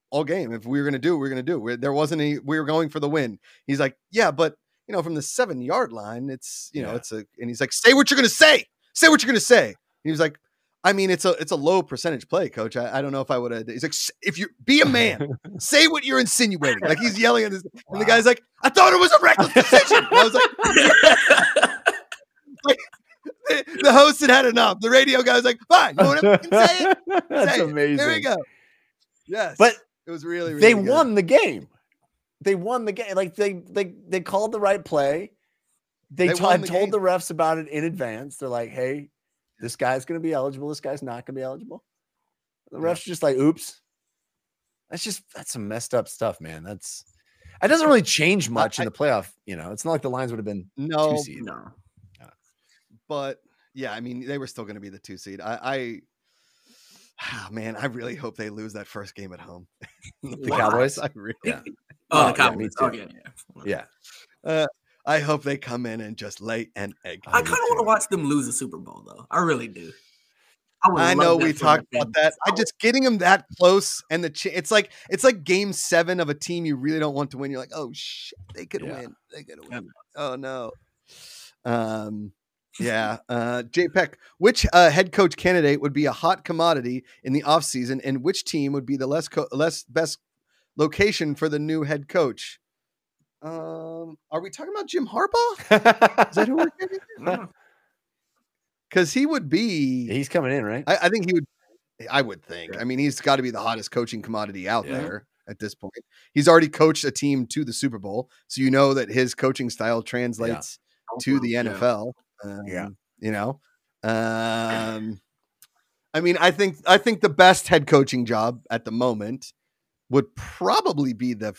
Speaker 1: all- game. If we were going to do, it, we were going to do. it. There wasn't any. We were going for the win." He's like, "Yeah, but you know, from the seven yard line, it's you know,
Speaker 2: Yeah.
Speaker 1: it's a." And he's like, "Say what you're going to say. Say what you're going to say." He was like. I mean, it's a it's a low percentage play, coach. I, I don't know if I would have. He's like, if you be a man, say what you're insinuating. Like he's yelling at this, and the guy's like, I thought it was a reckless decision. And I was like, the, the host had had enough. The radio guy was like, fine, you want to say it?
Speaker 2: That's
Speaker 1: Say it.
Speaker 2: amazing.
Speaker 1: There we go. Yes,
Speaker 2: But
Speaker 1: it was really, really
Speaker 2: they
Speaker 1: good.
Speaker 2: won the game. They won the game. Like they they they called the right play. They,
Speaker 1: They
Speaker 2: had
Speaker 1: the
Speaker 2: told
Speaker 1: game.
Speaker 2: the refs about it in advance. They're like, "Hey, this guy's going to be eligible. This guy's not going to be eligible." The
Speaker 1: Yeah.
Speaker 2: refs just like, "Oops." That's just that's some messed up stuff, man. That's it doesn't really change much
Speaker 1: I-
Speaker 2: in the playoff. You know, it's not like the lines would have been
Speaker 1: No,
Speaker 2: two seed.
Speaker 3: no.
Speaker 1: but yeah, I mean, they were still going to be the two seed. I, I ah, man, I really hope they lose that first game at home.
Speaker 2: The Cowboys?
Speaker 1: I really,
Speaker 2: Yeah.
Speaker 3: Oh,
Speaker 2: Oh,
Speaker 3: the Cowboys. Oh,
Speaker 2: too.
Speaker 3: yeah, yeah.
Speaker 2: Yeah,
Speaker 1: I hope they come in and just lay an egg.
Speaker 3: I kind of want to watch them lose the Super Bowl, though. I really do. I,
Speaker 1: I know we talked
Speaker 3: their
Speaker 1: about that. I just getting them that close and the ch- it's like it's like game seven of a team you really don't want to win. You're like, oh shit, they could
Speaker 2: Yeah.
Speaker 1: win. They could
Speaker 3: Yeah.
Speaker 1: win. Oh no. Um. Yeah. Uh. JPEG, which uh, head coach candidate would be a hot commodity in the offseason and which team would be the less co- less best location for the new head coach? Um. Are we talking about Jim Harbaugh? Is that who we're getting? Because he would be.
Speaker 2: he's coming in, right?
Speaker 1: I, I think he would. I would think.
Speaker 3: Yeah.
Speaker 1: I mean, he's got to be the hottest coaching commodity out
Speaker 2: Yeah.
Speaker 1: there at this point. He's already coached a team to the Super Bowl, so you know that his coaching style translates to the
Speaker 3: Yeah.
Speaker 1: NFL. Um,
Speaker 2: Yeah.
Speaker 1: you know. Um, I mean, I think I think the best head coaching job at the moment would probably be the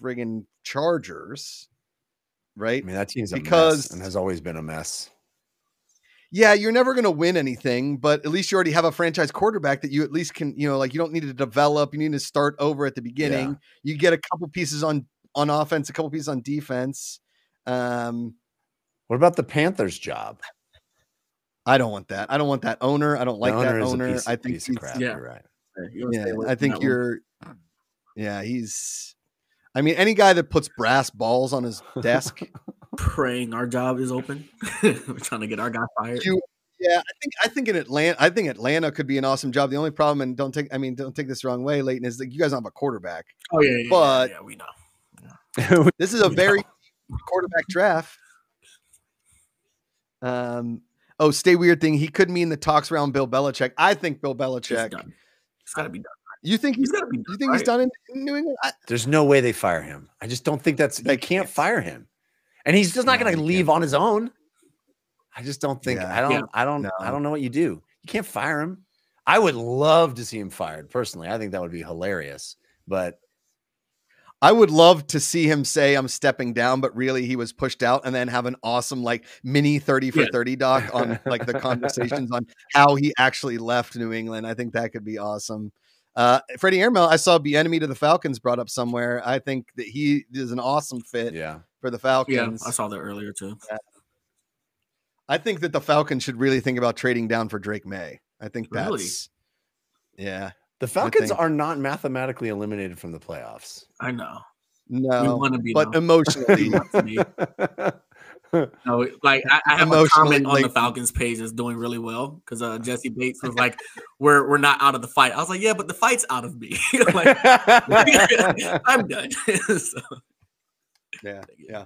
Speaker 1: friggin' Chargers, right?
Speaker 2: I mean, that team's a
Speaker 1: because-
Speaker 2: mess and has always been a mess.
Speaker 1: yeah, you're never going to win anything, but at least you already have a franchise quarterback that you at least can, you know, like you don't need to develop. You need to start over at the beginning. You get a couple pieces on on offense, a couple pieces on defense. Um,
Speaker 2: What about the Panthers' job?
Speaker 1: I don't want that. I don't want that owner. I don't like
Speaker 2: The
Speaker 1: that
Speaker 2: is a
Speaker 1: owner.
Speaker 2: piece-
Speaker 1: I think he's-
Speaker 2: crap.
Speaker 3: Yeah.
Speaker 2: You're right.
Speaker 3: You wanna stay
Speaker 1: yeah, I think you're. Yeah, he's. I mean, any guy that puts brass balls on his desk.
Speaker 3: praying our job is open. We're trying to get our guy fired.
Speaker 1: You- yeah, I think I think in Atlanta, I think Atlanta could be an awesome job. The only problem, and don't take, I mean, don't take this the wrong way, Leighton, is that you guys don't have a quarterback.
Speaker 3: oh yeah, yeah, yeah,
Speaker 1: but-
Speaker 3: yeah, we know.
Speaker 1: This is a
Speaker 3: We
Speaker 1: very
Speaker 3: know.
Speaker 1: quarterback draft. Um. Oh, stay weird thing. He could mean the talks around Bill Belichick. I think Bill
Speaker 3: It's
Speaker 1: Belichick.
Speaker 3: done. It's got to be done.
Speaker 1: You think he's?
Speaker 3: He's got to be. Done,
Speaker 1: You think he's done in, in New England? I,
Speaker 2: There's no way they fire him. I just don't think that's
Speaker 1: They
Speaker 2: they can't
Speaker 1: can't.
Speaker 2: fire him. And he's just not
Speaker 1: No,
Speaker 2: going to leave
Speaker 1: can't.
Speaker 2: on his own. I just don't think
Speaker 1: Yeah.
Speaker 2: I don't
Speaker 3: Yeah.
Speaker 2: I don't
Speaker 1: No.
Speaker 2: I don't know what you do. You can't fire him. I would love to see him fired personally. I think that would be hilarious. But
Speaker 1: I would love to see him say I'm stepping down, but really he was pushed out, and then have an awesome like mini thirty for
Speaker 3: Yeah.
Speaker 1: thirty doc on like the conversations on how he actually left New England. I think that could be awesome. Uh, Freddie Airmail, I saw Bieniemy to the Falcons brought up somewhere. I think that he is an awesome fit
Speaker 2: yeah.
Speaker 1: for the Falcons.
Speaker 3: Yeah,
Speaker 1: Falcons.
Speaker 3: I saw that earlier too.
Speaker 1: I think that the Falcons should really think about trading down for Drake Maye. I think that's
Speaker 3: Really?
Speaker 1: yeah.
Speaker 2: The Falcons are not mathematically eliminated from the playoffs.
Speaker 3: I know. we
Speaker 1: No,
Speaker 3: want to be,
Speaker 1: but
Speaker 3: though.
Speaker 1: emotionally,
Speaker 3: Not to me. No, like I, I have a comment on the. Falcons page that's doing really well because uh, Jessie Bates was like, "We're we're not out of the fight." I was like, "Yeah, but the fight's out of me. like, I'm done." so,
Speaker 1: Yeah, yeah.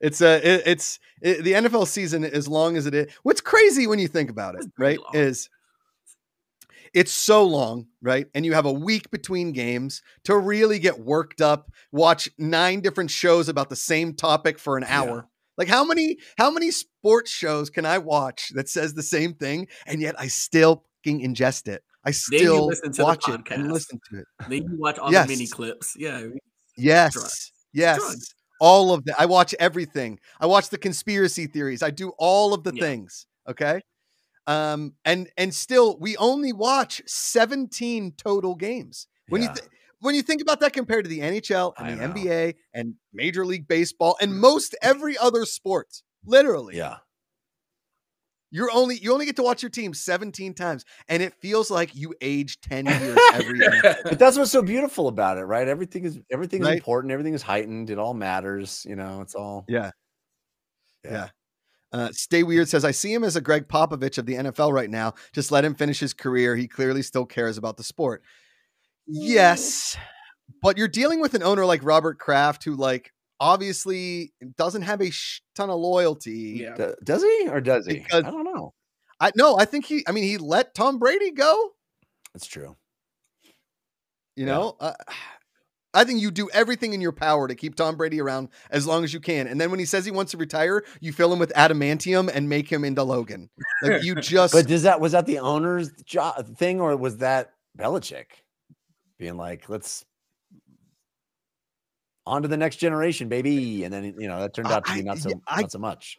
Speaker 1: It's a it, it's it, the NFL season as long as it is. What's crazy when you think about it, right?
Speaker 3: long.
Speaker 1: Is it's so long, right? And you have a week between games to really get worked up, watch nine different shows about the same topic for an
Speaker 2: Yeah.
Speaker 1: hour. Like how many how many sports shows can I watch that says the same thing and yet I still fucking ingest it? I still watch it and listen to it.
Speaker 3: Then you watch all
Speaker 1: Yes.
Speaker 3: the mini clips. Yeah.
Speaker 1: Yes.
Speaker 3: drugs.
Speaker 1: Yes.
Speaker 3: drugs.
Speaker 1: All of that. I watch everything. I watch the conspiracy theories. I do all of the
Speaker 3: Yeah.
Speaker 1: things. Okay. Um, and and still we only watch 17 total games. When
Speaker 2: Yeah.
Speaker 1: you th- when you think about that compared to the NHL and
Speaker 2: I
Speaker 1: the
Speaker 2: know.
Speaker 1: NBA and Major League Baseball and most every other sport, literally,
Speaker 2: yeah.
Speaker 1: you're only you only get to watch your team 17 times, and it feels like you age 10 years every year.
Speaker 2: But that's what's so beautiful about it, right? Everything is everything is
Speaker 1: Right.
Speaker 2: important. Everything is heightened. It all matters. You know, it's all.
Speaker 1: Yeah. Yeah. Uh, Stay Weird says, I see him as a Gregg Popovich of the NFL right now. Just let him finish his career. He clearly still cares about the sport. Yes. But you're dealing with an owner like Robert Kraft who, like, obviously doesn't have a sh- ton of loyalty.
Speaker 3: Yeah.
Speaker 2: Do- Does he or does he?
Speaker 1: Because-
Speaker 2: I don't know.
Speaker 1: I no, I think he, I mean, he let Tom Brady go,
Speaker 2: That's true.
Speaker 1: you
Speaker 2: Yeah.
Speaker 1: know? Uh, I think you do everything in your power to keep Tom Brady around as long as you can. And then when he says he wants to retire, you fill him with adamantium and make him into Logan. Like you just
Speaker 2: But does that was that the owner's job thing or was that Belichick being like, let's on to the next generation, baby? And then you know that turned out to be not so
Speaker 1: I-
Speaker 2: not so much.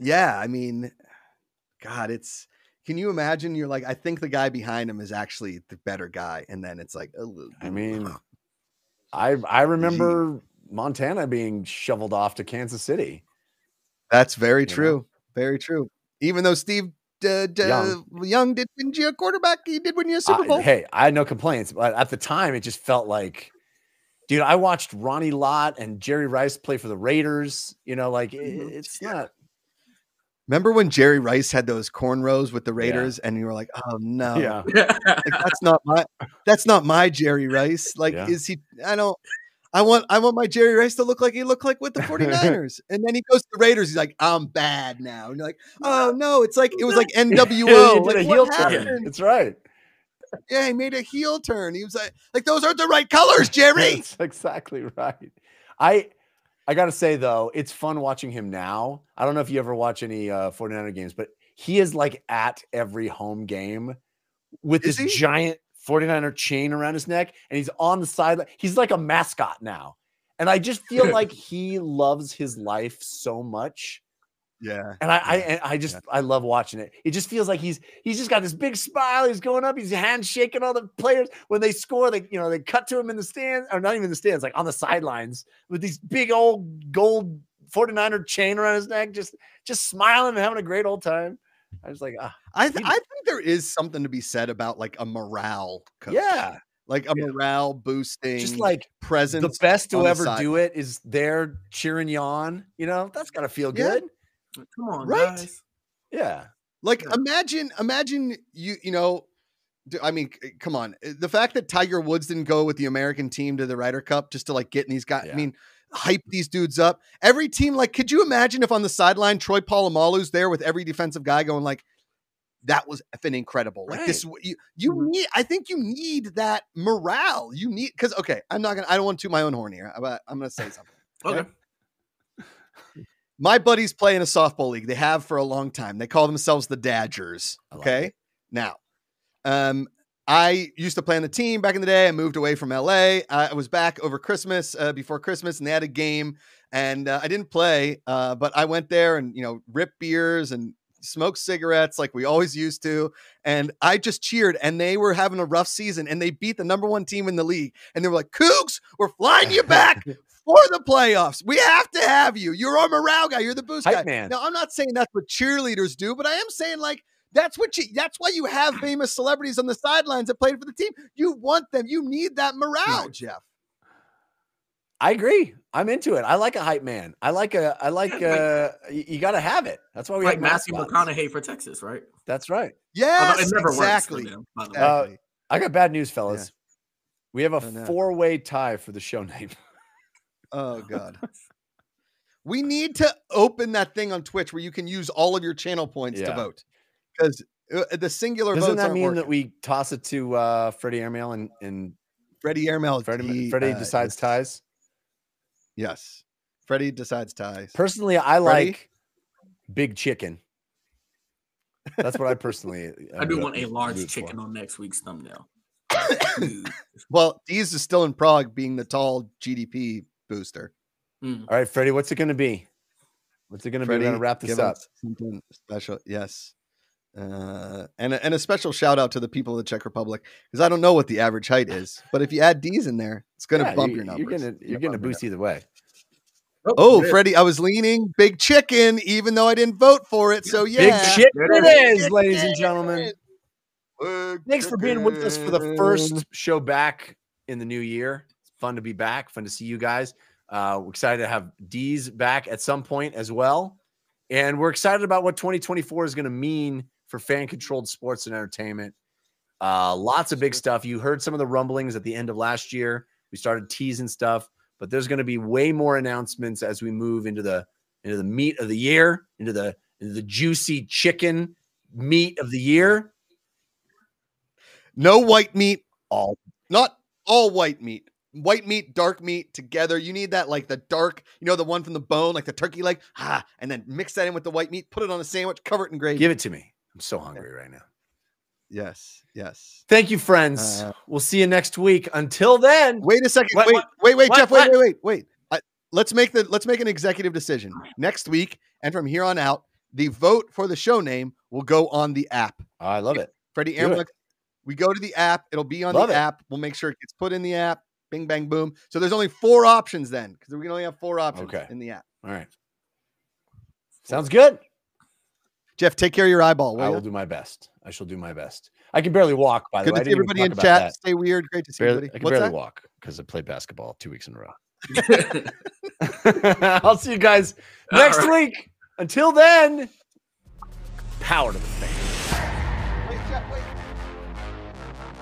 Speaker 1: Yeah, I mean, God, it's. Can you imagine? You're like, I think the guy behind him is actually the better guy, and then it's like, oh,
Speaker 2: I mean, I I remember Montana being shoveled off to Kansas City.
Speaker 1: that's very
Speaker 2: you know?
Speaker 1: true, very true. Even though Steve uh,
Speaker 2: Young.
Speaker 1: Young did win you a quarterback, he did win you a Super
Speaker 2: I-
Speaker 1: Bowl.
Speaker 2: hey, I had no complaints, but at the time, it just felt like, dude, I watched Ronnie Lott and Jerry Rice play for the Raiders. You know, like it- it's not.
Speaker 1: Remember when Jerry Rice had those cornrows with the Raiders, and you were like, oh no,
Speaker 2: Yeah,
Speaker 1: like, that's not my, that's not my Jerry Rice. Like,
Speaker 2: Yeah.
Speaker 1: is he? I don't. I want I want my Jerry Rice to look like he looked like with the 49ers. and then he goes to the Raiders. He's like, I'm bad now. And you're like, oh no, it's like it was like NWO.
Speaker 2: did
Speaker 1: Like,
Speaker 2: a
Speaker 1: what
Speaker 2: heel turn.
Speaker 1: happened?
Speaker 2: That's right.
Speaker 1: Yeah, he made a heel turn. He was like, like those aren't the right colors, Jerry.
Speaker 2: That's exactly right. I I gotta say though, it's fun watching him now. I don't know if you ever watch any uh 49er games, but he is like at every home game with
Speaker 1: Is
Speaker 2: this
Speaker 1: he?
Speaker 2: giant 49er chain around his neck, and he's on the sideline. He's like a mascot now. And I just feel like he loves his life so much.
Speaker 1: Yeah.
Speaker 2: And I, I,
Speaker 1: Yeah,
Speaker 2: and I just, I love watching it. It just feels like he's, he's just got this big smile. He's going up. He's hand shaking all the players when they score. They, you know, they cut to him in the stands, or not even in the stands, like on the sidelines with these big old gold 49er chain around his neck, just, just smiling and having a great old time. I was like, ah,
Speaker 1: I th- I think there is something to be said about like a morale coach.
Speaker 2: yeah,
Speaker 1: Like a morale boosting
Speaker 2: just like
Speaker 1: presence.
Speaker 2: the best to ever do it is there cheering you on. You know, that's gotta feel
Speaker 1: Yeah.
Speaker 2: good.
Speaker 3: Come on,
Speaker 1: Right?
Speaker 3: guys.
Speaker 2: Yeah.
Speaker 1: Like
Speaker 3: Yeah.
Speaker 1: imagine, imagine you, you know, I mean, come on. uh, The fact that Tiger Woods didn't go with the American team to the Ryder Cup just to like get in these guys. I mean, hype these dudes up. Every team, like, could you imagine if on the sideline Troy Polamalu's there with every defensive guy going like, that was effing incredible. Like this,
Speaker 2: Right.
Speaker 1: you you
Speaker 3: Mhm.
Speaker 1: need. I think you need that morale. You need because okay, I'm not gonna. I don't want to my own horn here, but I'm gonna say something.
Speaker 3: Okay.
Speaker 1: Okay. My buddies play in a softball league. They have for a long time. They call themselves the
Speaker 2: like
Speaker 1: Okay. Now, um, I used to play on the team back in the day. I moved away from LA. I was back over Christmas, uh, before Christmas, and they had a game, and uh, I didn't play, uh, but I went there and you know ripped beers and smoked cigarettes like we always used to, and I just cheered. And they were having a rough season, and they beat the number one team in the league, and they were like, "Cougs, we're flying you back." For the playoffs, we have to have you. You're our morale guy. You're the boost
Speaker 2: Hype
Speaker 1: guy.
Speaker 2: man.
Speaker 1: Now, I'm not saying that's what cheerleaders do, but I am saying like that's what you. That's why you have famous celebrities on the sidelines that played for the team. You want them. You need that morale,
Speaker 3: Right.
Speaker 1: Jeff.
Speaker 2: I agree. I'm into it. I like a hype man. I like a. I like.
Speaker 3: Yeah, like-
Speaker 2: uh You got to have it. That's why we
Speaker 3: like
Speaker 2: have
Speaker 3: Matthew
Speaker 2: mascots.
Speaker 3: McConaughey for Texas, right?
Speaker 2: That's right.
Speaker 1: Yes,
Speaker 3: it never
Speaker 1: exactly.
Speaker 3: works for them. By the way.
Speaker 2: Uh, I got bad news, fellas. We have a four-way tie for the show name.
Speaker 1: oh God. We need to open that thing on Twitch where you can use all of your channel points to vote because the singular
Speaker 2: Doesn't
Speaker 1: votes
Speaker 2: that mean
Speaker 1: working.
Speaker 2: that we toss it to uh, Freddie Airmail and, and
Speaker 1: Freddie Airmail?
Speaker 2: Freddie,
Speaker 1: he,
Speaker 2: Freddie
Speaker 1: uh,
Speaker 2: decides
Speaker 1: yes.
Speaker 2: ties?
Speaker 1: Yes, Freddie decides ties.
Speaker 2: Personally, I
Speaker 1: Freddie?
Speaker 2: like big chicken. That's what I personally.
Speaker 3: I do
Speaker 2: uh,
Speaker 3: want a large
Speaker 2: root for.
Speaker 3: chicken on next week's thumbnail.
Speaker 1: Well, Dees is still in Prague, being the tall GDP booster.
Speaker 3: Mm.
Speaker 2: All right, Freddie, what's it going to be? What's it going to be? We're going to wrap this up.
Speaker 1: Something special, yes. Uh, and a, and a special shout out to the people of the Czech Republic because I don't know what the average height is, but if you add D's in there, it's going to
Speaker 2: Yeah,
Speaker 1: bump
Speaker 2: you-
Speaker 1: your numbers.
Speaker 2: You're going to you're going to boost either way.
Speaker 1: Oh,
Speaker 4: yeah.
Speaker 1: Freddie, I was leaning big chicken, even though I didn't vote for it. So yeah,
Speaker 2: Big chicken
Speaker 4: There
Speaker 2: it
Speaker 4: it
Speaker 2: is, ladies and gentlemen.
Speaker 1: Big
Speaker 2: Thanks for being with us for the first show back in the new year. Fun to be back. Fun to see you guys. Uh, we're excited to have D's back at some point as well, and we're excited about what 2024 is going to mean for fan-controlled sports and entertainment. Uh, lots of big stuff. You heard some of the rumblings at the end of last year. We started teasing stuff, but there's going to be way more announcements as we move into the into the meat of the year, into the into the juicy chicken meat of the year.
Speaker 1: No white meat,
Speaker 2: All
Speaker 1: not all white meat. White meat, dark meat together. You need that like the dark, you know, the one from the bone, like the turkey leg. Ah, and then mix that in with the white meat, put it on a sandwich, cover it in gravy.
Speaker 2: give it to me. I'm so hungry right now.
Speaker 1: yes, yes.
Speaker 2: Thank you, friends.
Speaker 1: Uh,
Speaker 2: we'll see you next week. Until then,
Speaker 1: Wait a second.
Speaker 3: What-
Speaker 1: wait,
Speaker 3: what-
Speaker 1: wait, wait,
Speaker 3: what-
Speaker 1: Jeff. Wait, wait, wait, wait. I, let's make the let's make an executive decision next week, and from here on out, the vote for the show name will go on the app.
Speaker 2: I love it.
Speaker 1: Freddie. Airmail. We go to the app. It'll be on
Speaker 2: Love
Speaker 1: the
Speaker 2: it.
Speaker 1: app. We'll make sure it gets put in the app. Bing, bang, boom. So there's only four options then, because we can only have four options
Speaker 2: Okay.
Speaker 1: in the app.
Speaker 2: All right. Sounds good.
Speaker 1: Jeff, take care of your eyeball.
Speaker 2: I
Speaker 1: Will
Speaker 2: will
Speaker 1: ya?
Speaker 2: do my best. I shall do my best. I can barely walk, by the
Speaker 1: Good
Speaker 2: way.
Speaker 1: to see everybody in chat.
Speaker 2: about
Speaker 1: Stay weird. Great to see
Speaker 2: that. Barely,
Speaker 1: everybody.
Speaker 2: I can
Speaker 1: What's
Speaker 2: barely
Speaker 1: that?
Speaker 2: walk because I played basketball two weeks in a row. I'll see you guys
Speaker 3: All
Speaker 2: next
Speaker 3: right.
Speaker 2: week. Until then, power to the fan.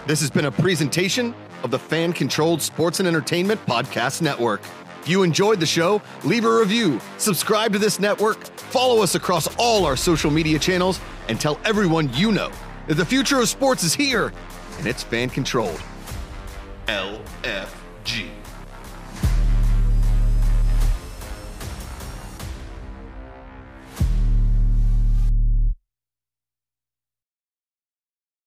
Speaker 1: This has been a presentation of the Fan Controlled Sports and Entertainment Podcast Network. If you enjoyed the show, leave a review, subscribe to this network, follow us across all our social media channels, and tell everyone you know that the future of sports is here and it's fan controlled. LFG.